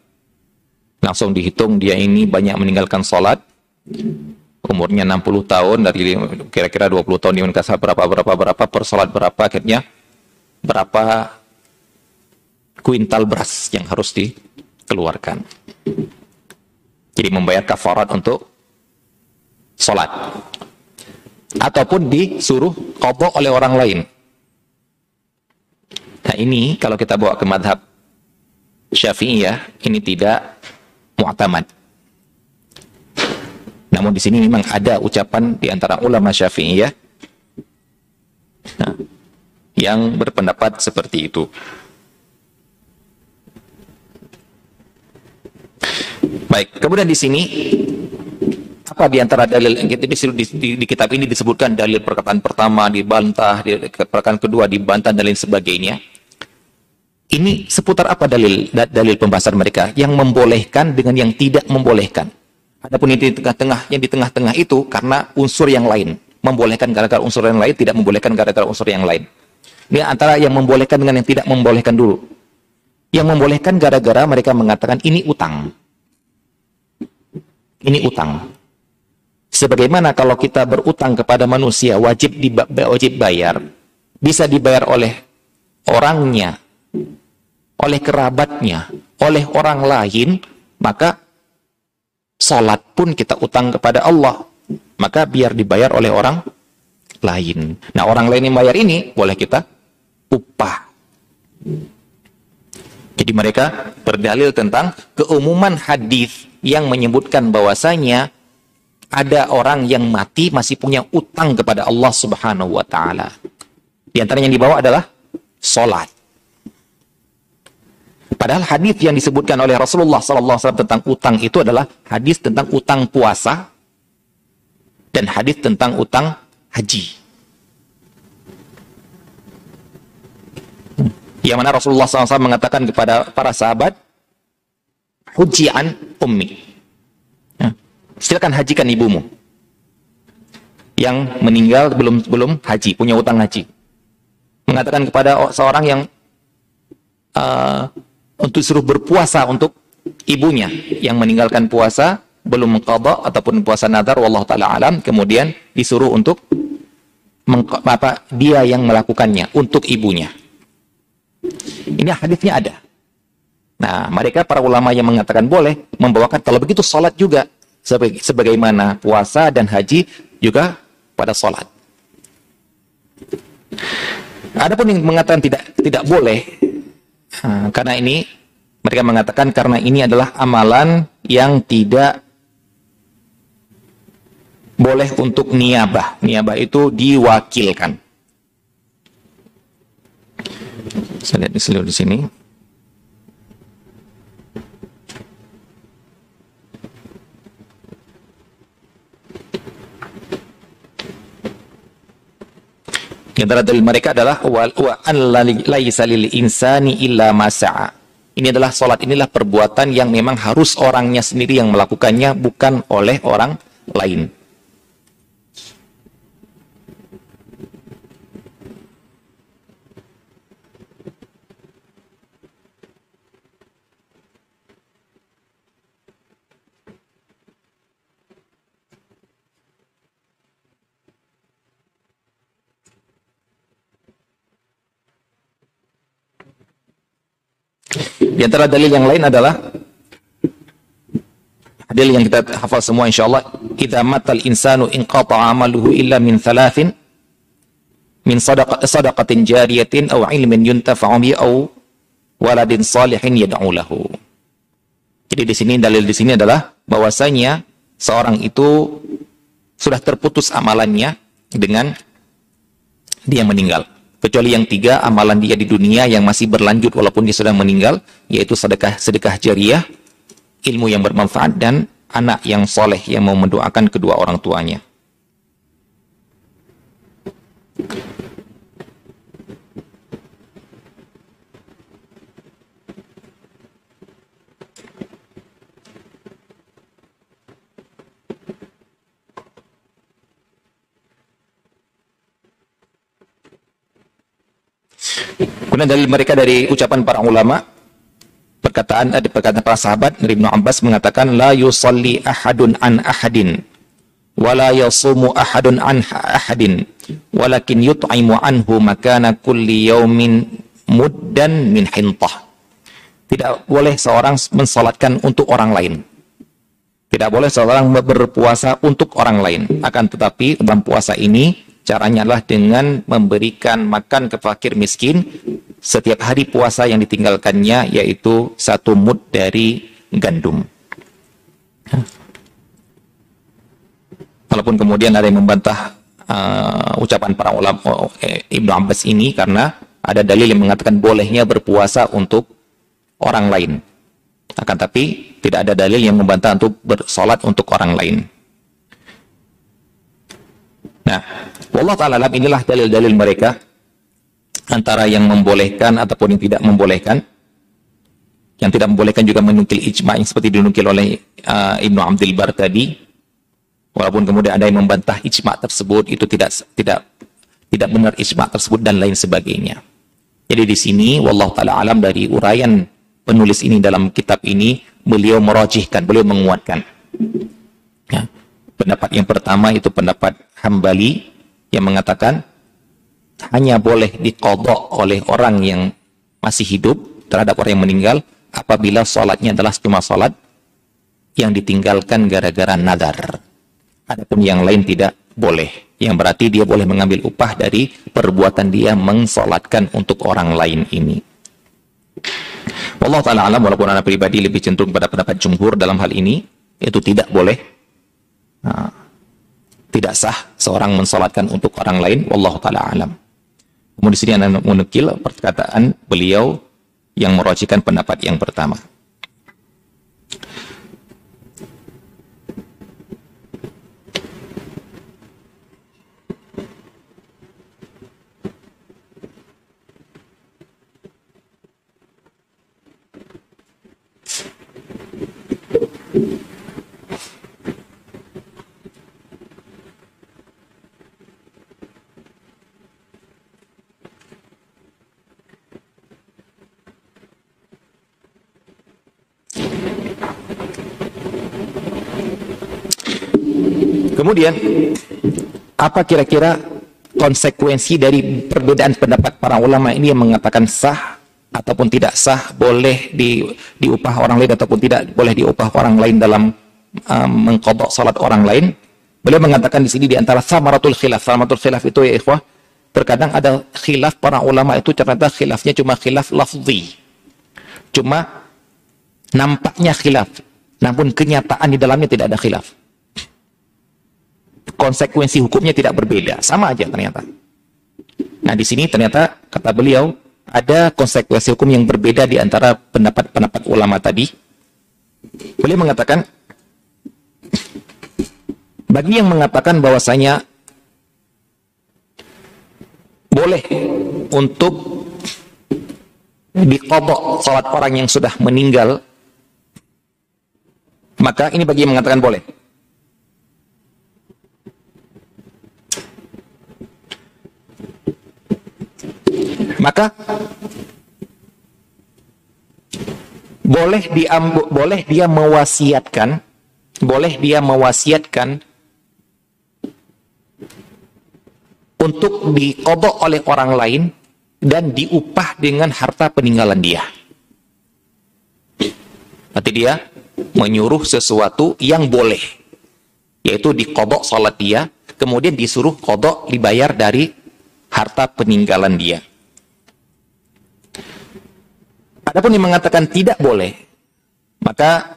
langsung dihitung dia ini banyak meninggalkan sholat, umurnya 60 tahun dari kira-kira 20 tahun di berapa berapa berapa per salat berapa akhirnya berapa kuintal beras yang harus dikeluarkan. Jadi membayar kafarat untuk salat. Ataupun disuruh kodok oleh orang lain. Nah ini kalau kita bawa ke madhab syafi'iyah, ini tidak mu'tamad. Namun di sini memang ada ucapan di antara ulama Syafi'iyah nah, yang berpendapat seperti itu. Baik, kemudian di sini apa di antara dalil yang di, di, di, di kitab ini disebutkan dalil perkataan pertama dibantah, di, perkataan kedua dibantah dan lain sebagainya. Ini seputar apa dalil dalil pembahasan mereka yang membolehkan dengan yang tidak membolehkan. Adapun yang di tengah-tengah, yang di tengah-tengah itu karena unsur yang lain. Membolehkan gara-gara unsur yang lain, tidak membolehkan gara-gara unsur yang lain. Ini antara yang membolehkan dengan yang tidak membolehkan dulu. Yang membolehkan gara-gara mereka mengatakan ini utang. Ini utang. Sebagaimana kalau kita berutang kepada manusia wajib di, wajib bayar, bisa dibayar oleh orangnya, oleh kerabatnya, oleh orang lain, maka Salat pun kita utang kepada Allah. Maka biar dibayar oleh orang lain. Nah orang lain yang bayar ini boleh kita upah. Jadi mereka berdalil tentang keumuman hadis yang menyebutkan bahwasanya ada orang yang mati masih punya utang kepada Allah Subhanahu wa taala. Di antara yang dibawa adalah salat. Padahal hadis yang disebutkan oleh Rasulullah SAW tentang utang itu adalah hadis tentang utang puasa dan hadis tentang utang haji. Yang mana Rasulullah SAW mengatakan kepada para sahabat, hujian ummi. Ya. Silakan hajikan ibumu yang meninggal belum belum haji, punya utang haji. Mengatakan kepada seorang yang uh, untuk suruh berpuasa untuk ibunya yang meninggalkan puasa belum mengqadha ataupun puasa nadar wallahu taala alam kemudian disuruh untuk apa dia yang melakukannya untuk ibunya. Ini hadisnya ada. Nah, mereka para ulama yang mengatakan boleh membawakan kalau begitu salat juga sebagaimana puasa dan haji juga pada salat. Adapun yang mengatakan tidak tidak boleh Nah, karena ini mereka mengatakan karena ini adalah amalan yang tidak boleh untuk niabah. Niabah itu diwakilkan. Saya lihat di di sini. Di antara dalil mereka adalah wa an laisa lil insani illa masa'a. Ini adalah salat inilah perbuatan yang memang harus orangnya sendiri yang melakukannya bukan oleh orang lain. Di antara dalil yang lain adalah dalil yang kita hafal semua insyaallah, "Idza matal insanu inqata'a amaluhu illa min thalathin min sadaqat sadaqatin jariyatin aw ilmin yuntafa'u bihi aw waladin salihin yad'u lahu." Jadi di sini dalil di sini adalah bahwasanya seorang itu sudah terputus amalannya dengan dia meninggal kecuali yang tiga amalan dia di dunia yang masih berlanjut walaupun dia sudah meninggal yaitu sedekah sedekah jariah ilmu yang bermanfaat dan anak yang soleh yang mau mendoakan kedua orang tuanya Kemudian dalil mereka dari ucapan para ulama perkataan ada perkataan para sahabat dari Ibnu Abbas mengatakan la yusalli ahadun an ahadin wala yasumu ahadun an ahadin walakin yut'imu anhu makana kulli yaumin muddan min hintah. Tidak boleh seorang mensolatkan untuk orang lain. Tidak boleh seorang berpuasa untuk orang lain. Akan tetapi dalam puasa ini Caranya adalah dengan memberikan makan ke fakir miskin setiap hari puasa yang ditinggalkannya yaitu satu mud dari gandum. Walaupun kemudian ada yang membantah uh, ucapan para ulama uh, Ibnu Abbas ini karena ada dalil yang mengatakan bolehnya berpuasa untuk orang lain. Akan tapi tidak ada dalil yang membantah untuk bersolat untuk orang lain. Nah, Allah Ta'ala alam inilah dalil-dalil mereka antara yang membolehkan ataupun yang tidak membolehkan. Yang tidak membolehkan juga menukil ijma yang seperti dinukil oleh uh, Ibnu Abdul Bar tadi. Walaupun kemudian ada yang membantah ijma tersebut itu tidak tidak tidak benar ijma tersebut dan lain sebagainya. Jadi di sini wallahu taala alam dari uraian penulis ini dalam kitab ini beliau merojihkan, beliau menguatkan. Ya. Pendapat yang pertama itu pendapat Hambali yang mengatakan hanya boleh dikodok oleh orang yang masih hidup terhadap orang yang meninggal apabila sholatnya adalah cuma sholat yang ditinggalkan gara-gara nadar. Adapun yang lain tidak boleh. Yang berarti dia boleh mengambil upah dari perbuatan dia mengsolatkan untuk orang lain ini. Allah Ta'ala alam walaupun anak pribadi lebih cenderung pada pendapat jumhur dalam hal ini, itu tidak boleh. Nah, tidak sah seorang mensolatkan untuk orang lain wallahu taala alam. Kemudian di sini anda menukil perkataan beliau yang merocikan pendapat yang pertama. Kemudian, apa kira-kira konsekuensi dari perbedaan pendapat para ulama ini yang mengatakan sah ataupun tidak sah, boleh di, diupah orang lain ataupun tidak boleh diupah orang lain dalam um, mengkodok salat orang lain? Beliau mengatakan di sini di antara samaratul khilaf. Samaratul khilaf itu ya ikhwah, terkadang ada khilaf para ulama itu ternyata khilafnya cuma khilaf lafzi. Cuma nampaknya khilaf, namun kenyataan di dalamnya tidak ada khilaf konsekuensi hukumnya tidak berbeda, sama aja ternyata. Nah, di sini ternyata kata beliau ada konsekuensi hukum yang berbeda di antara pendapat-pendapat ulama tadi. Beliau mengatakan bagi yang mengatakan bahwasanya boleh untuk dikodok sholat orang yang sudah meninggal, maka ini bagi yang mengatakan boleh. Maka boleh dia boleh dia mewasiatkan boleh dia mewasiatkan untuk dikodok oleh orang lain dan diupah dengan harta peninggalan dia. Nanti dia menyuruh sesuatu yang boleh, yaitu dikodok sholat dia, kemudian disuruh kodok dibayar dari harta peninggalan dia. Adapun yang mengatakan tidak boleh, maka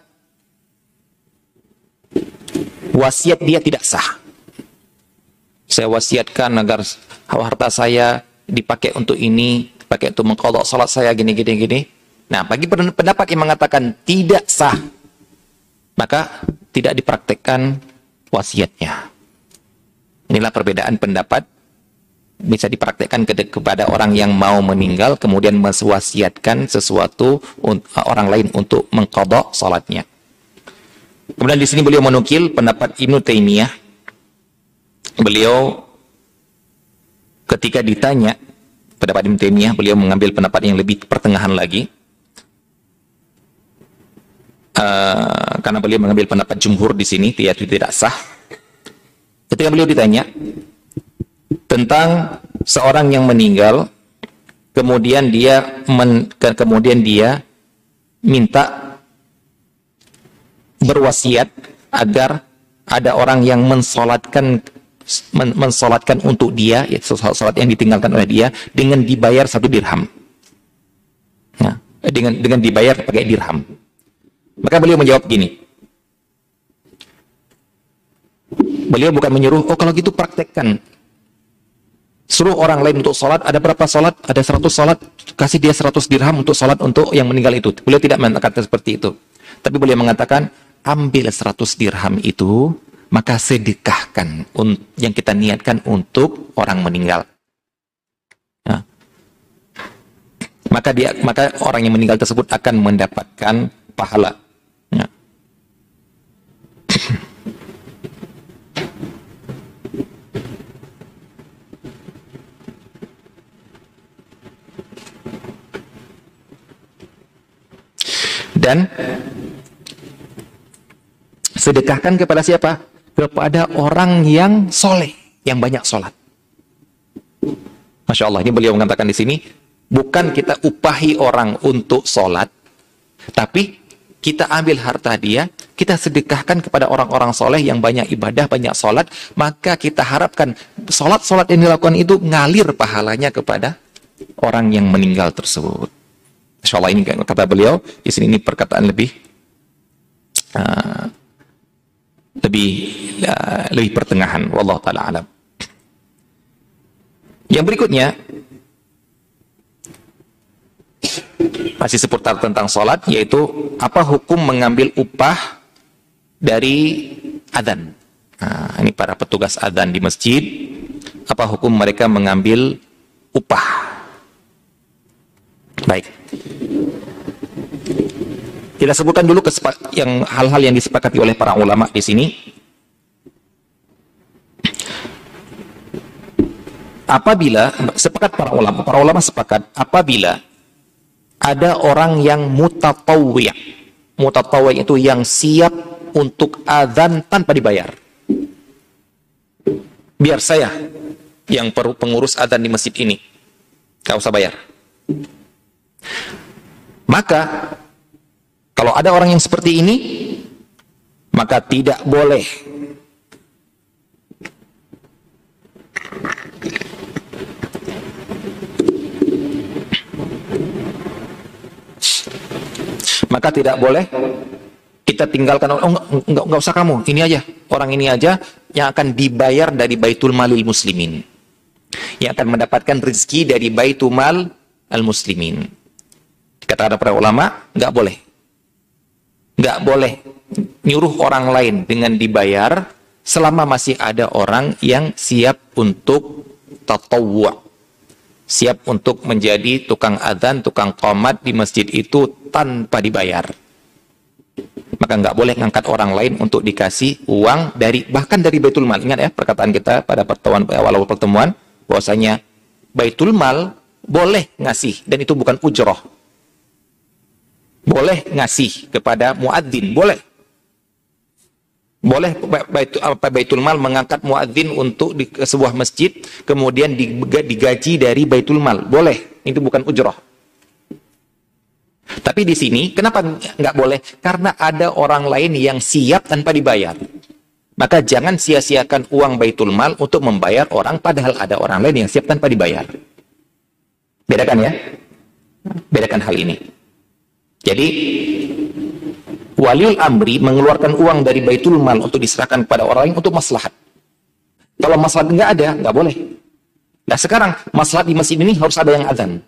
wasiat dia tidak sah. Saya wasiatkan agar harta saya dipakai untuk ini, dipakai untuk mengkodok salat saya gini gini gini. Nah, bagi pendapat yang mengatakan tidak sah, maka tidak dipraktekkan wasiatnya. Inilah perbedaan pendapat bisa dipraktekkan ke kepada orang yang mau meninggal kemudian mewasiatkan sesuatu orang lain untuk mengkodok salatnya. Kemudian di sini beliau menukil pendapat Ibnu Taimiyah. Beliau ketika ditanya pendapat Ibnu Taimiyah, beliau mengambil pendapat yang lebih pertengahan lagi. Uh, karena beliau mengambil pendapat jumhur di sini, yaitu tidak sah. Ketika beliau ditanya, tentang seorang yang meninggal kemudian dia men, kemudian dia minta berwasiat agar ada orang yang mensolatkan men, mensolatkan untuk dia ya, solat yang ditinggalkan oleh dia dengan dibayar satu dirham. Nah, dengan dengan dibayar pakai dirham. Maka beliau menjawab gini. Beliau bukan menyuruh oh kalau gitu praktekkan suruh orang lain untuk sholat, ada berapa sholat? Ada 100 sholat, kasih dia 100 dirham untuk sholat untuk yang meninggal itu. Beliau tidak mengatakan seperti itu. Tapi beliau mengatakan, ambil 100 dirham itu, maka sedekahkan yang kita niatkan untuk orang meninggal. Nah. Maka dia, maka orang yang meninggal tersebut akan mendapatkan pahala. Nah. Dan sedekahkan kepada siapa? Kepada orang yang soleh, yang banyak sholat. Masya Allah, ini beliau mengatakan di sini, bukan kita upahi orang untuk sholat, tapi kita ambil harta dia, kita sedekahkan kepada orang-orang soleh yang banyak ibadah, banyak sholat, maka kita harapkan sholat-sholat yang dilakukan itu ngalir pahalanya kepada orang yang meninggal tersebut. Insya Allah ini kata beliau, di sini ini perkataan lebih uh, lebih uh, lebih pertengahan. Wallah taala alam. Yang berikutnya masih seputar tentang sholat, yaitu apa hukum mengambil upah dari adzan. Nah, ini para petugas adzan di masjid, apa hukum mereka mengambil upah? Baik. Kita sebutkan dulu yang hal-hal yang disepakati oleh para ulama di sini. Apabila sepakat para ulama, para ulama sepakat apabila ada orang yang mutatawwi'. Mutatawwi' itu yang siap untuk azan tanpa dibayar. Biar saya yang pengurus azan di masjid ini. Gak usah bayar. Maka kalau ada orang yang seperti ini, maka tidak boleh. Maka tidak boleh kita tinggalkan oh enggak, enggak, usah kamu ini aja. Orang ini aja yang akan dibayar dari baitul malil muslimin. Yang akan mendapatkan rezeki dari baitul mal al muslimin Kata ada para ulama, nggak boleh. Nggak boleh nyuruh orang lain dengan dibayar selama masih ada orang yang siap untuk tatawwa. siap untuk menjadi tukang adzan, tukang qomat di masjid itu tanpa dibayar. Maka nggak boleh ngangkat orang lain untuk dikasih uang dari bahkan dari Baitul Mal. Ingat ya perkataan kita pada pertemuan awal-awal pertemuan bahwasanya Baitul Mal boleh ngasih dan itu bukan ujroh. Boleh ngasih kepada muadzin, boleh. Boleh Baitul Mal mengangkat muadzin untuk di sebuah masjid, kemudian digaji dari Baitul Mal. Boleh, itu bukan ujroh. Tapi di sini, kenapa nggak boleh? Karena ada orang lain yang siap tanpa dibayar. Maka jangan sia-siakan uang Baitul Mal untuk membayar orang, padahal ada orang lain yang siap tanpa dibayar. Bedakan ya. Bedakan hal ini. Jadi, waliul amri mengeluarkan uang dari baitul mal untuk diserahkan kepada orang lain untuk maslahat. Kalau maslahat nggak ada, nggak boleh. Nah sekarang maslahat di masjid ini harus ada yang azan.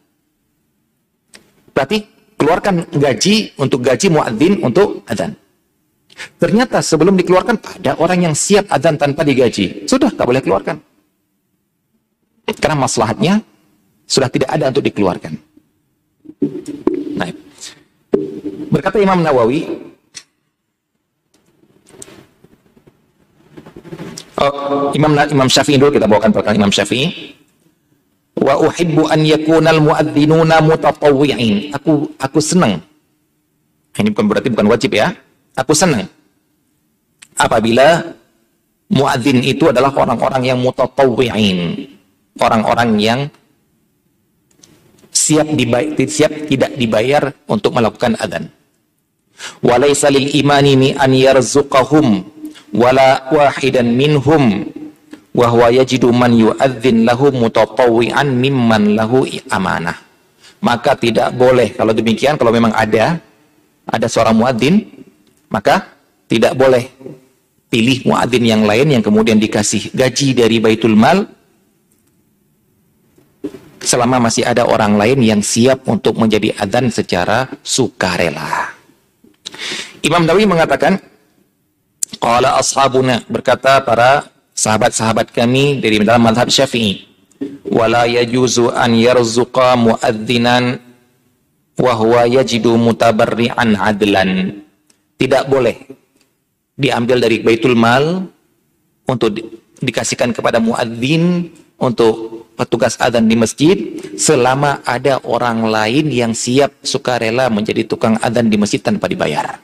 Berarti keluarkan gaji untuk gaji muadzin untuk azan. Ternyata sebelum dikeluarkan ada orang yang siap azan tanpa digaji. Sudah, nggak boleh keluarkan. Karena maslahatnya sudah tidak ada untuk dikeluarkan. Berkata Imam Nawawi, Oh, Imam Imam Syafi'i dulu kita bawakan perkataan Imam Syafi'i. Wa uhibbu an yakuna al-muadzdinuna mutatawwi'in. Aku aku senang. Ini bukan berarti bukan wajib ya. Aku senang apabila muadzin itu adalah orang-orang yang mutatawwi'in. Orang-orang yang siap dibayar, siap tidak dibayar untuk melakukan adzan. Walaysa lil imani mi an yarzuqahum wala wahidan minhum wa huwa yajidu man yu'adzin lahu mutatawwi'an mimman lahu amanah. Maka tidak boleh kalau demikian kalau memang ada ada seorang muadzin maka tidak boleh pilih muadzin yang lain yang kemudian dikasih gaji dari Baitul Mal selama masih ada orang lain yang siap untuk menjadi adzan secara sukarela. Imam Nawawi mengatakan Qala ashabuna berkata para sahabat-sahabat kami dari dalam mazhab Syafi'i wala yajuzu an yarzuqa muadzinan wa huwa yajidu mutabarri'an adlan. Tidak boleh diambil dari Baitul Mal untuk di, dikasihkan kepada muadzin untuk petugas adzan di masjid selama ada orang lain yang siap sukarela menjadi tukang adzan di masjid tanpa dibayar.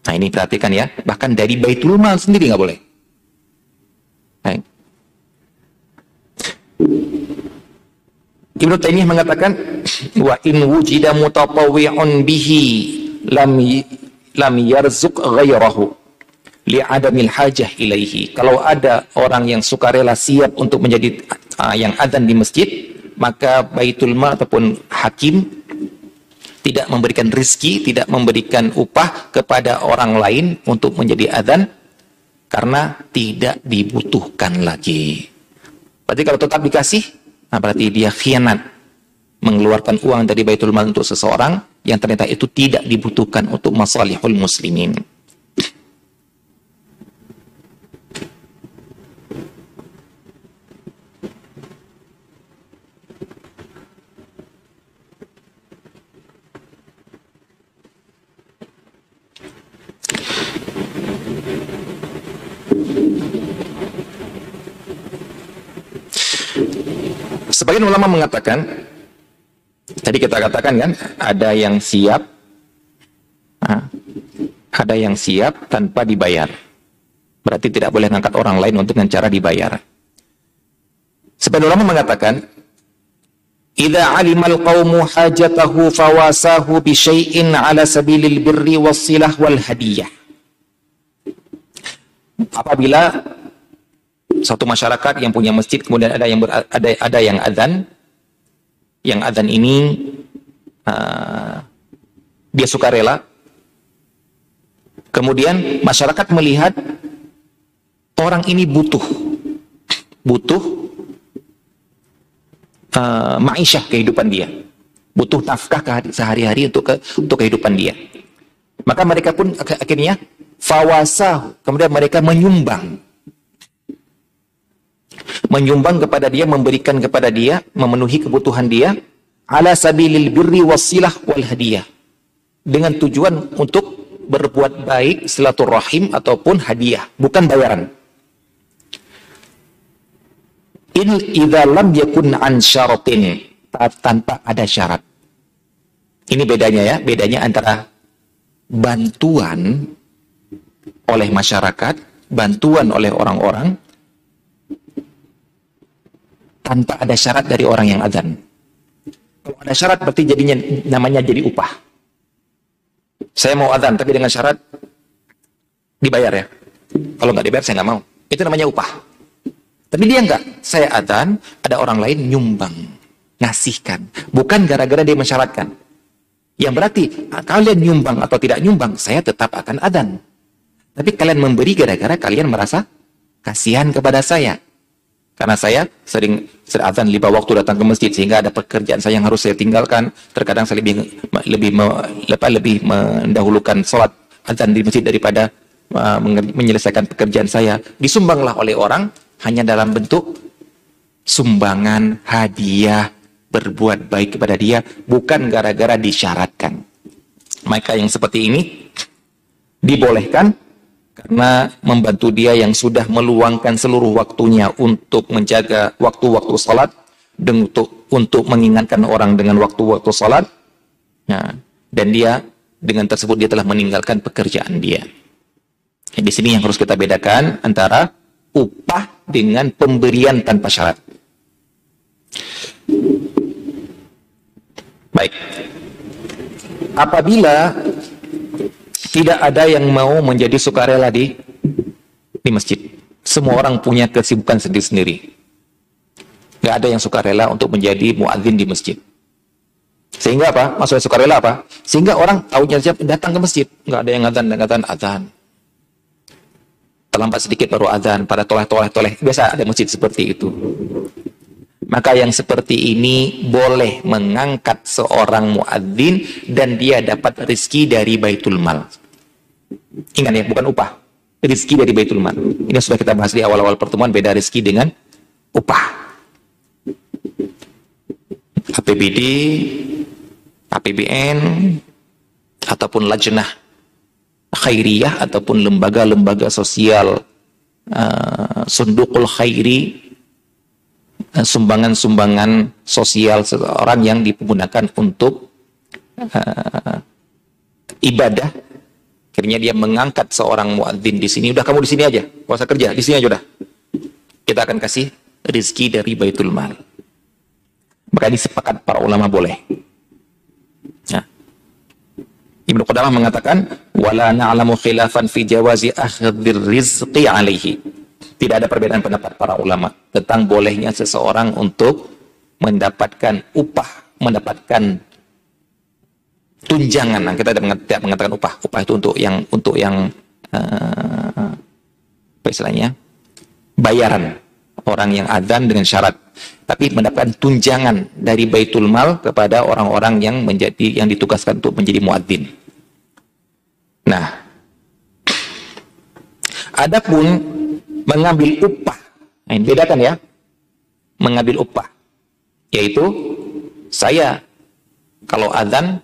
Nah ini perhatikan ya, bahkan dari Baitul Mal sendiri nggak boleh. Baik. Ibnu Taimiyah mengatakan wa in wujida mutatawwi'un bihi lam lam yarzuq ghairahu adamil hajah ilaihi. Kalau ada orang yang sukarela siap untuk menjadi uh, yang adzan di masjid, maka Baitul Mal ataupun hakim tidak memberikan rizki, tidak memberikan upah kepada orang lain untuk menjadi adzan karena tidak dibutuhkan lagi. Berarti kalau tetap dikasih, nah berarti dia khianat mengeluarkan uang dari Baitul Mal untuk seseorang yang ternyata itu tidak dibutuhkan untuk masalihul muslimin. Sebagian ulama mengatakan, tadi kita katakan kan, ada yang siap, ada yang siap tanpa dibayar. Berarti tidak boleh mengangkat orang lain untuk dengan cara dibayar. Sebagian ulama mengatakan, Idza alimal qawmu hajatahu fawasahu bi syai'in ala sabilil birri wassilah wal hadiyah. Apabila satu masyarakat yang punya masjid kemudian ada yang ber, ada ada yang adzan yang adzan ini uh, dia sukarela kemudian masyarakat melihat orang ini butuh butuh uh, ma'isyah kehidupan dia. Butuh nafkah sehari-hari untuk ke, untuk kehidupan dia. Maka mereka pun akhirnya fawasah kemudian mereka menyumbang Menyumbang kepada dia, memberikan kepada dia, memenuhi kebutuhan dia ala sabilil birri wasilah wal hadiyah. Dengan tujuan untuk berbuat baik, silaturahim ataupun hadiah, bukan bayaran. In idza lam yakun an syaratin tanpa ada syarat. Ini bedanya ya, bedanya antara bantuan oleh masyarakat, bantuan oleh orang-orang tanpa ada syarat dari orang yang adzan. Kalau ada syarat berarti jadinya namanya jadi upah. Saya mau adzan tapi dengan syarat dibayar ya. Kalau nggak dibayar saya nggak mau. Itu namanya upah. Tapi dia nggak. Saya adzan, ada orang lain nyumbang, ngasihkan. Bukan gara-gara dia mensyaratkan. Yang berarti kalian nyumbang atau tidak nyumbang, saya tetap akan adzan. Tapi kalian memberi gara-gara kalian merasa kasihan kepada saya. Karena saya sering serazan lima waktu datang ke masjid sehingga ada pekerjaan saya yang harus saya tinggalkan. Terkadang saya lebih lebih lebih, lebih mendahulukan sholat azan di masjid daripada uh, menyelesaikan pekerjaan saya. Disumbanglah oleh orang hanya dalam bentuk sumbangan, hadiah, berbuat baik kepada dia, bukan gara-gara disyaratkan. Maka yang seperti ini dibolehkan karena membantu dia yang sudah meluangkan seluruh waktunya untuk menjaga waktu-waktu salat dan untuk untuk mengingatkan orang dengan waktu-waktu salat nah, dan dia dengan tersebut dia telah meninggalkan pekerjaan dia. Nah, di sini yang harus kita bedakan antara upah dengan pemberian tanpa syarat. Baik. Apabila tidak ada yang mau menjadi sukarela di di masjid. Semua orang punya kesibukan sendiri-sendiri. Gak ada yang sukarela untuk menjadi muadzin di masjid. Sehingga apa? Maksudnya sukarela apa? Sehingga orang tahunya siap datang ke masjid. Gak ada yang adzan, adzan, adzan. Terlambat sedikit baru adzan, pada toleh-toleh-toleh. Biasa ada masjid seperti itu. Maka yang seperti ini boleh mengangkat seorang muadzin dan dia dapat rezeki dari baitul mal. Ingat ya, bukan upah. Rizki dari Baitul Mal. Ini sudah kita bahas di awal-awal pertemuan, beda rizki dengan upah. APBD, APBN, ataupun lajnah khairiyah, ataupun lembaga-lembaga sosial, uh, sundukul khairi, sumbangan-sumbangan sosial seseorang yang digunakan untuk uh, ibadah Akhirnya dia mengangkat seorang muadzin di sini. Udah kamu di sini aja, kuasa kerja di sini aja udah. Kita akan kasih rizki dari baitul mal. Maka sepakat para ulama boleh. Ya. Ibnu Qudamah mengatakan, wala na'lamu khilafan fi jawazi akhdhir rizqi alaihi. Tidak ada perbedaan pendapat para ulama tentang bolehnya seseorang untuk mendapatkan upah, mendapatkan tunjangan. Nah, kita tidak mengatakan upah. Upah itu untuk yang untuk yang uh, apa istilahnya? bayaran orang yang adzan dengan syarat tapi mendapatkan tunjangan dari baitul mal kepada orang-orang yang menjadi yang ditugaskan untuk menjadi muadzin. Nah, adapun mengambil upah. Nah, ini. Bedakan ya. Mengambil upah. Yaitu saya kalau adzan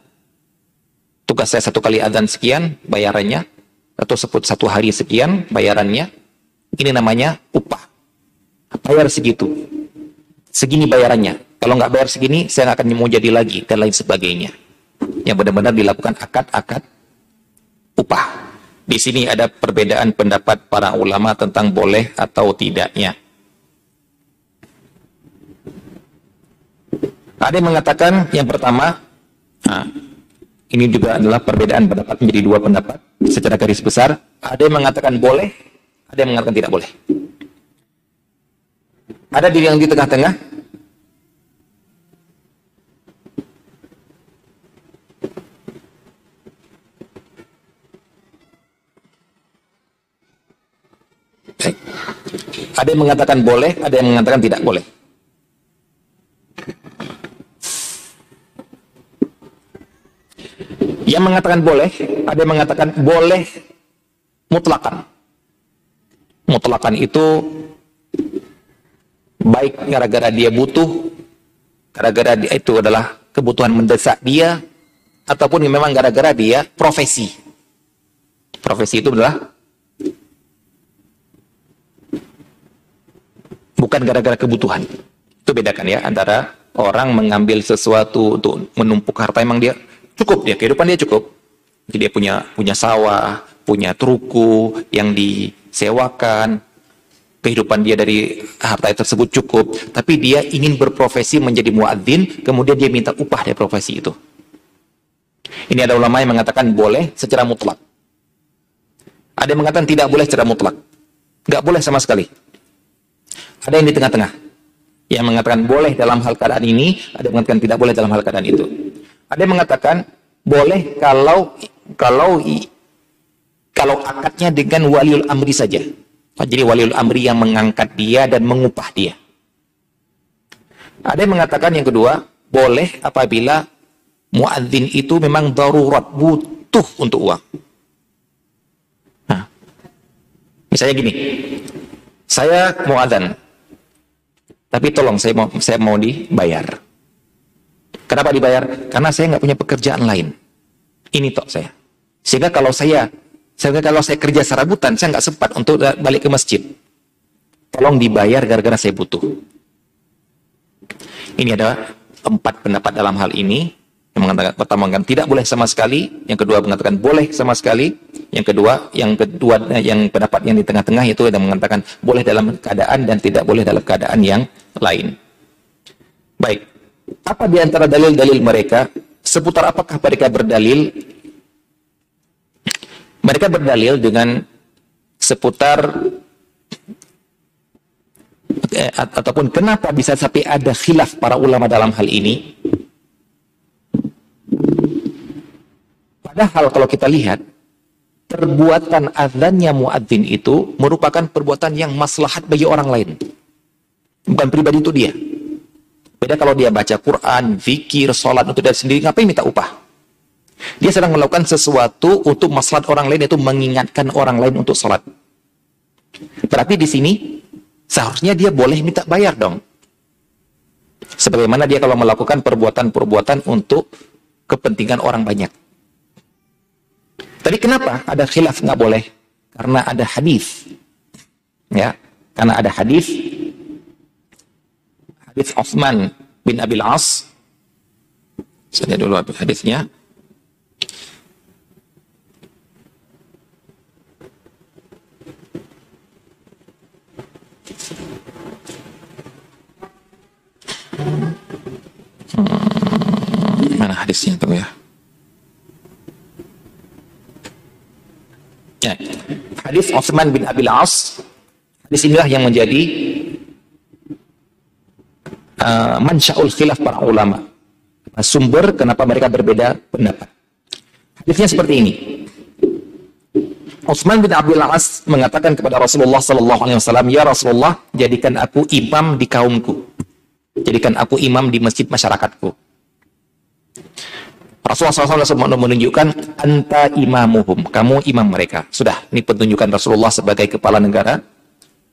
tugas saya satu kali adzan sekian bayarannya atau sebut satu hari sekian bayarannya ini namanya upah. Bayar segitu. Segini bayarannya. Kalau nggak bayar segini saya nggak akan mau jadi lagi dan lain sebagainya. Yang benar-benar dilakukan akad-akad upah di sini ada perbedaan pendapat para ulama tentang boleh atau tidaknya ada yang mengatakan yang pertama nah, ini juga adalah perbedaan pendapat menjadi dua pendapat secara garis besar. Ada yang mengatakan boleh, ada yang mengatakan tidak boleh. Ada diri yang di tengah-tengah. Ada yang mengatakan boleh, ada yang mengatakan tidak boleh. Yang mengatakan boleh, ada yang mengatakan boleh mutlakan. Mutlakan itu baik gara-gara dia butuh, gara-gara dia itu adalah kebutuhan mendesak dia, ataupun memang gara-gara dia profesi. Profesi itu adalah bukan gara-gara kebutuhan. Itu bedakan ya antara orang mengambil sesuatu untuk menumpuk harta emang dia cukup dia kehidupan dia cukup. Jadi dia punya punya sawah, punya truku yang disewakan, kehidupan dia dari harta tersebut cukup, tapi dia ingin berprofesi menjadi muadzin, kemudian dia minta upah dari profesi itu. Ini ada ulama yang mengatakan boleh secara mutlak. Ada yang mengatakan tidak boleh secara mutlak. Nggak boleh sama sekali. Ada yang di tengah-tengah. Yang mengatakan boleh dalam hal keadaan ini, ada yang mengatakan tidak boleh dalam hal keadaan itu. Ada yang mengatakan boleh kalau kalau kalau akadnya dengan waliul amri saja. Jadi waliul amri yang mengangkat dia dan mengupah dia. Ada yang mengatakan yang kedua, boleh apabila muadzin itu memang darurat, butuh untuk uang. Nah, misalnya gini, saya mau adzan, tapi tolong saya mau saya mau dibayar. Kenapa dibayar? Karena saya nggak punya pekerjaan lain. Ini tok saya. Sehingga kalau saya sehingga kalau saya kerja serabutan, saya nggak sempat untuk balik ke masjid. Tolong dibayar gara-gara saya butuh. Ini ada empat pendapat dalam hal ini. Yang mengatakan pertama mengatakan tidak boleh sama sekali, yang kedua mengatakan boleh sama sekali, yang kedua yang kedua yang pendapat yang di tengah-tengah itu yang mengatakan boleh dalam keadaan dan tidak boleh dalam keadaan yang lain. Baik, apa di antara dalil-dalil mereka? Seputar apakah mereka berdalil mereka berdalil dengan seputar eh, ataupun kenapa bisa sampai ada khilaf para ulama dalam hal ini. Padahal kalau kita lihat perbuatan azannya muadzin itu merupakan perbuatan yang maslahat bagi orang lain. Bukan pribadi itu dia. Beda kalau dia baca Quran, zikir, sholat untuk diri sendiri, ngapain minta upah? Dia sedang melakukan sesuatu untuk maslahat orang lain, yaitu mengingatkan orang lain untuk sholat. Berarti di sini, seharusnya dia boleh minta bayar dong. Sebagaimana dia kalau melakukan perbuatan-perbuatan untuk kepentingan orang banyak. Tapi kenapa ada khilaf nggak boleh? Karena ada hadis. Ya, karena ada hadis hadis Utsman bin Abil As. Saya dulu hadisnya. Hmm, mana hadisnya tuh ya? Ya, hadis Utsman bin Abil As. Hadis inilah yang menjadi uh, mansyaul khilaf para ulama. Sumber kenapa mereka berbeda pendapat. Hadisnya seperti ini. Utsman bin Abil As mengatakan kepada Rasulullah sallallahu alaihi wasallam, "Ya Rasulullah, jadikan aku imam di kaumku." Jadikan aku imam di masjid masyarakatku. Rasulullah SAW menunjukkan anta imamuhum, kamu imam mereka. Sudah, ini penunjukan Rasulullah sebagai kepala negara.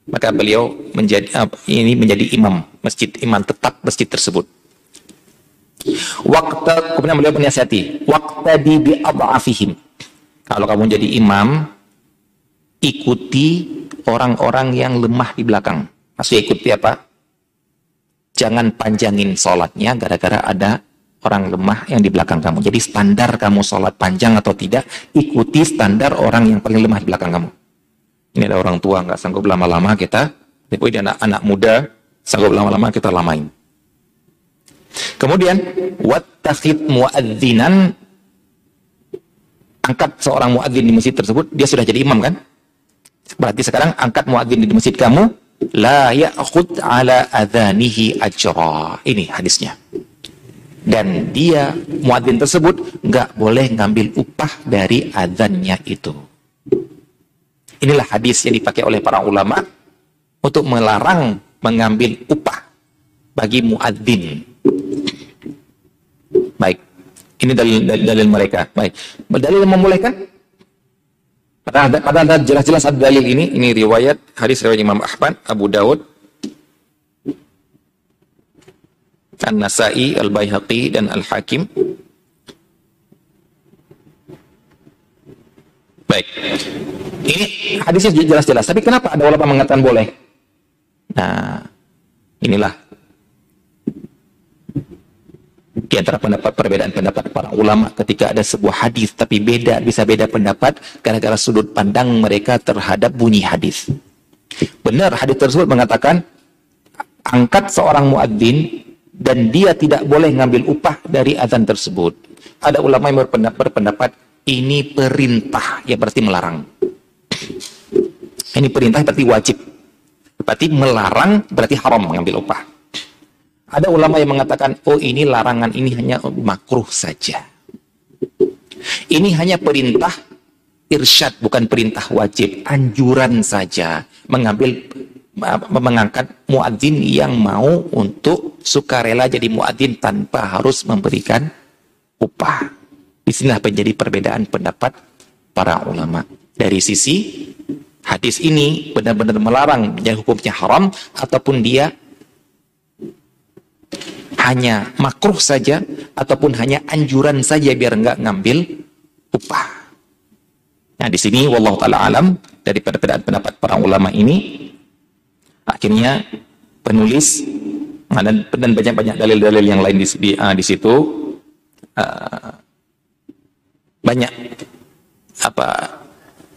Maka beliau menjadi ini menjadi imam masjid, imam tetap masjid tersebut. Waktu kemudian beliau menasihati, waktu di bi afihim. Kalau kamu jadi imam, ikuti orang-orang yang lemah di belakang. Maksudnya ikuti apa? jangan panjangin sholatnya gara-gara ada orang lemah yang di belakang kamu. Jadi standar kamu sholat panjang atau tidak, ikuti standar orang yang paling lemah di belakang kamu. Ini ada orang tua nggak sanggup lama-lama kita, tapi ini anak-anak muda sanggup lama-lama kita lamain. Kemudian, wattakhid muadzinan angkat seorang muadzin di masjid tersebut, dia sudah jadi imam kan? Berarti sekarang angkat muadzin di masjid kamu, la ya'khud ala adhanihi ajra. Ini hadisnya. Dan dia muadzin tersebut nggak boleh ngambil upah dari adzannya itu. Inilah hadis yang dipakai oleh para ulama untuk melarang mengambil upah bagi muadzin. Baik. Ini dalil, dalil, dalil mereka. Baik. Dalil yang membolehkan Padahal, padahal jelas-jelas ada dalil ini. Ini riwayat hadis riwayat Imam Ahmad, Abu Daud, An-Nasai, Al-Baihaqi dan Al-Hakim. Baik. Ini hadisnya jelas-jelas, tapi kenapa ada ulama mengatakan boleh? Nah, inilah di antara pendapat perbedaan pendapat para ulama ketika ada sebuah hadis tapi beda bisa beda pendapat gara-gara sudut pandang mereka terhadap bunyi hadis. Benar hadis tersebut mengatakan angkat seorang muadzin dan dia tidak boleh ngambil upah dari azan tersebut. Ada ulama yang berpendapat, berpendapat ini perintah yang berarti melarang. Ini perintah berarti wajib. Berarti melarang berarti haram mengambil upah. Ada ulama yang mengatakan, oh ini larangan ini hanya makruh saja. Ini hanya perintah irsyad, bukan perintah wajib. Anjuran saja. Mengambil mengangkat muadzin yang mau untuk sukarela jadi muadzin tanpa harus memberikan upah. Di sini menjadi perbedaan pendapat para ulama. Dari sisi hadis ini benar-benar melarang menjadi hukumnya haram ataupun dia hanya makruh saja ataupun hanya anjuran saja biar enggak ngambil upah. Nah, di sini wallahu taala alam dari perbedaan pendapat para ulama ini akhirnya penulis dan, banyak-banyak dalil-dalil yang lain di, di, uh, di situ uh, banyak apa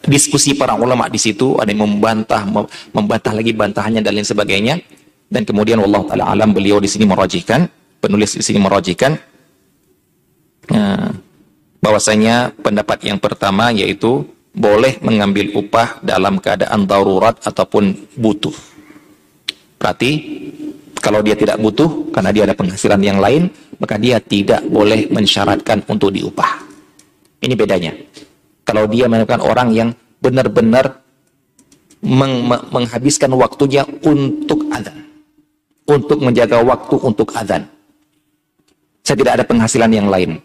diskusi para ulama di situ ada yang membantah membantah lagi bantahannya dan lain sebagainya dan kemudian Allah taala alam beliau di sini merajihkan penulis di sini merajihkan uh, bahwasanya pendapat yang pertama yaitu boleh mengambil upah dalam keadaan darurat ataupun butuh. Berarti kalau dia tidak butuh karena dia ada penghasilan yang lain, maka dia tidak boleh mensyaratkan untuk diupah. Ini bedanya. Kalau dia menemukan orang yang benar-benar meng menghabiskan waktunya untuk adzan untuk menjaga waktu untuk azan. Saya tidak ada penghasilan yang lain.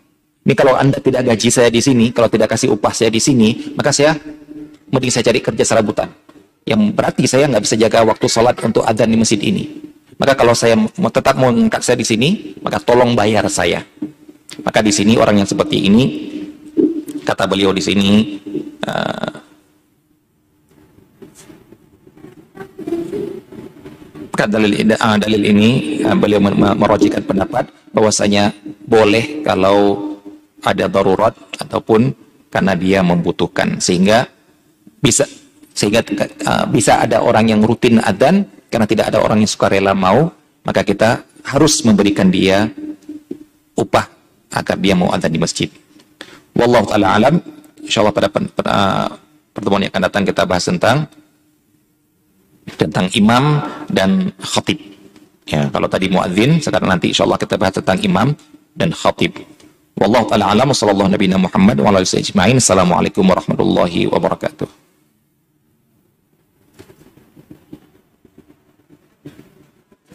Ini kalau Anda tidak gaji saya di sini, kalau tidak kasih upah saya di sini, maka saya mending saya cari kerja serabutan. Yang berarti saya nggak bisa jaga waktu sholat untuk azan di masjid ini. Maka kalau saya mau tetap mau ngangkat saya di sini, maka tolong bayar saya. Maka di sini orang yang seperti ini, kata beliau di sini, uh, dalil, uh, dalil ini uh, beliau merojikan pendapat bahwasanya boleh kalau ada darurat ataupun karena dia membutuhkan sehingga bisa sehingga uh, bisa ada orang yang rutin adzan karena tidak ada orang yang suka rela mau maka kita harus memberikan dia upah agar dia mau adzan di masjid. Wallahu taala alam. Insyaallah pada pertemuan yang akan datang kita bahas tentang tentang imam dan khatib. Ya, kalau tadi muadzin, sekarang nanti insyaallah kita bahas tentang imam dan khatib. Wallahu taala alam sallallahu nabi Muhammad wa alihi. Assalamualaikum warahmatullahi wabarakatuh.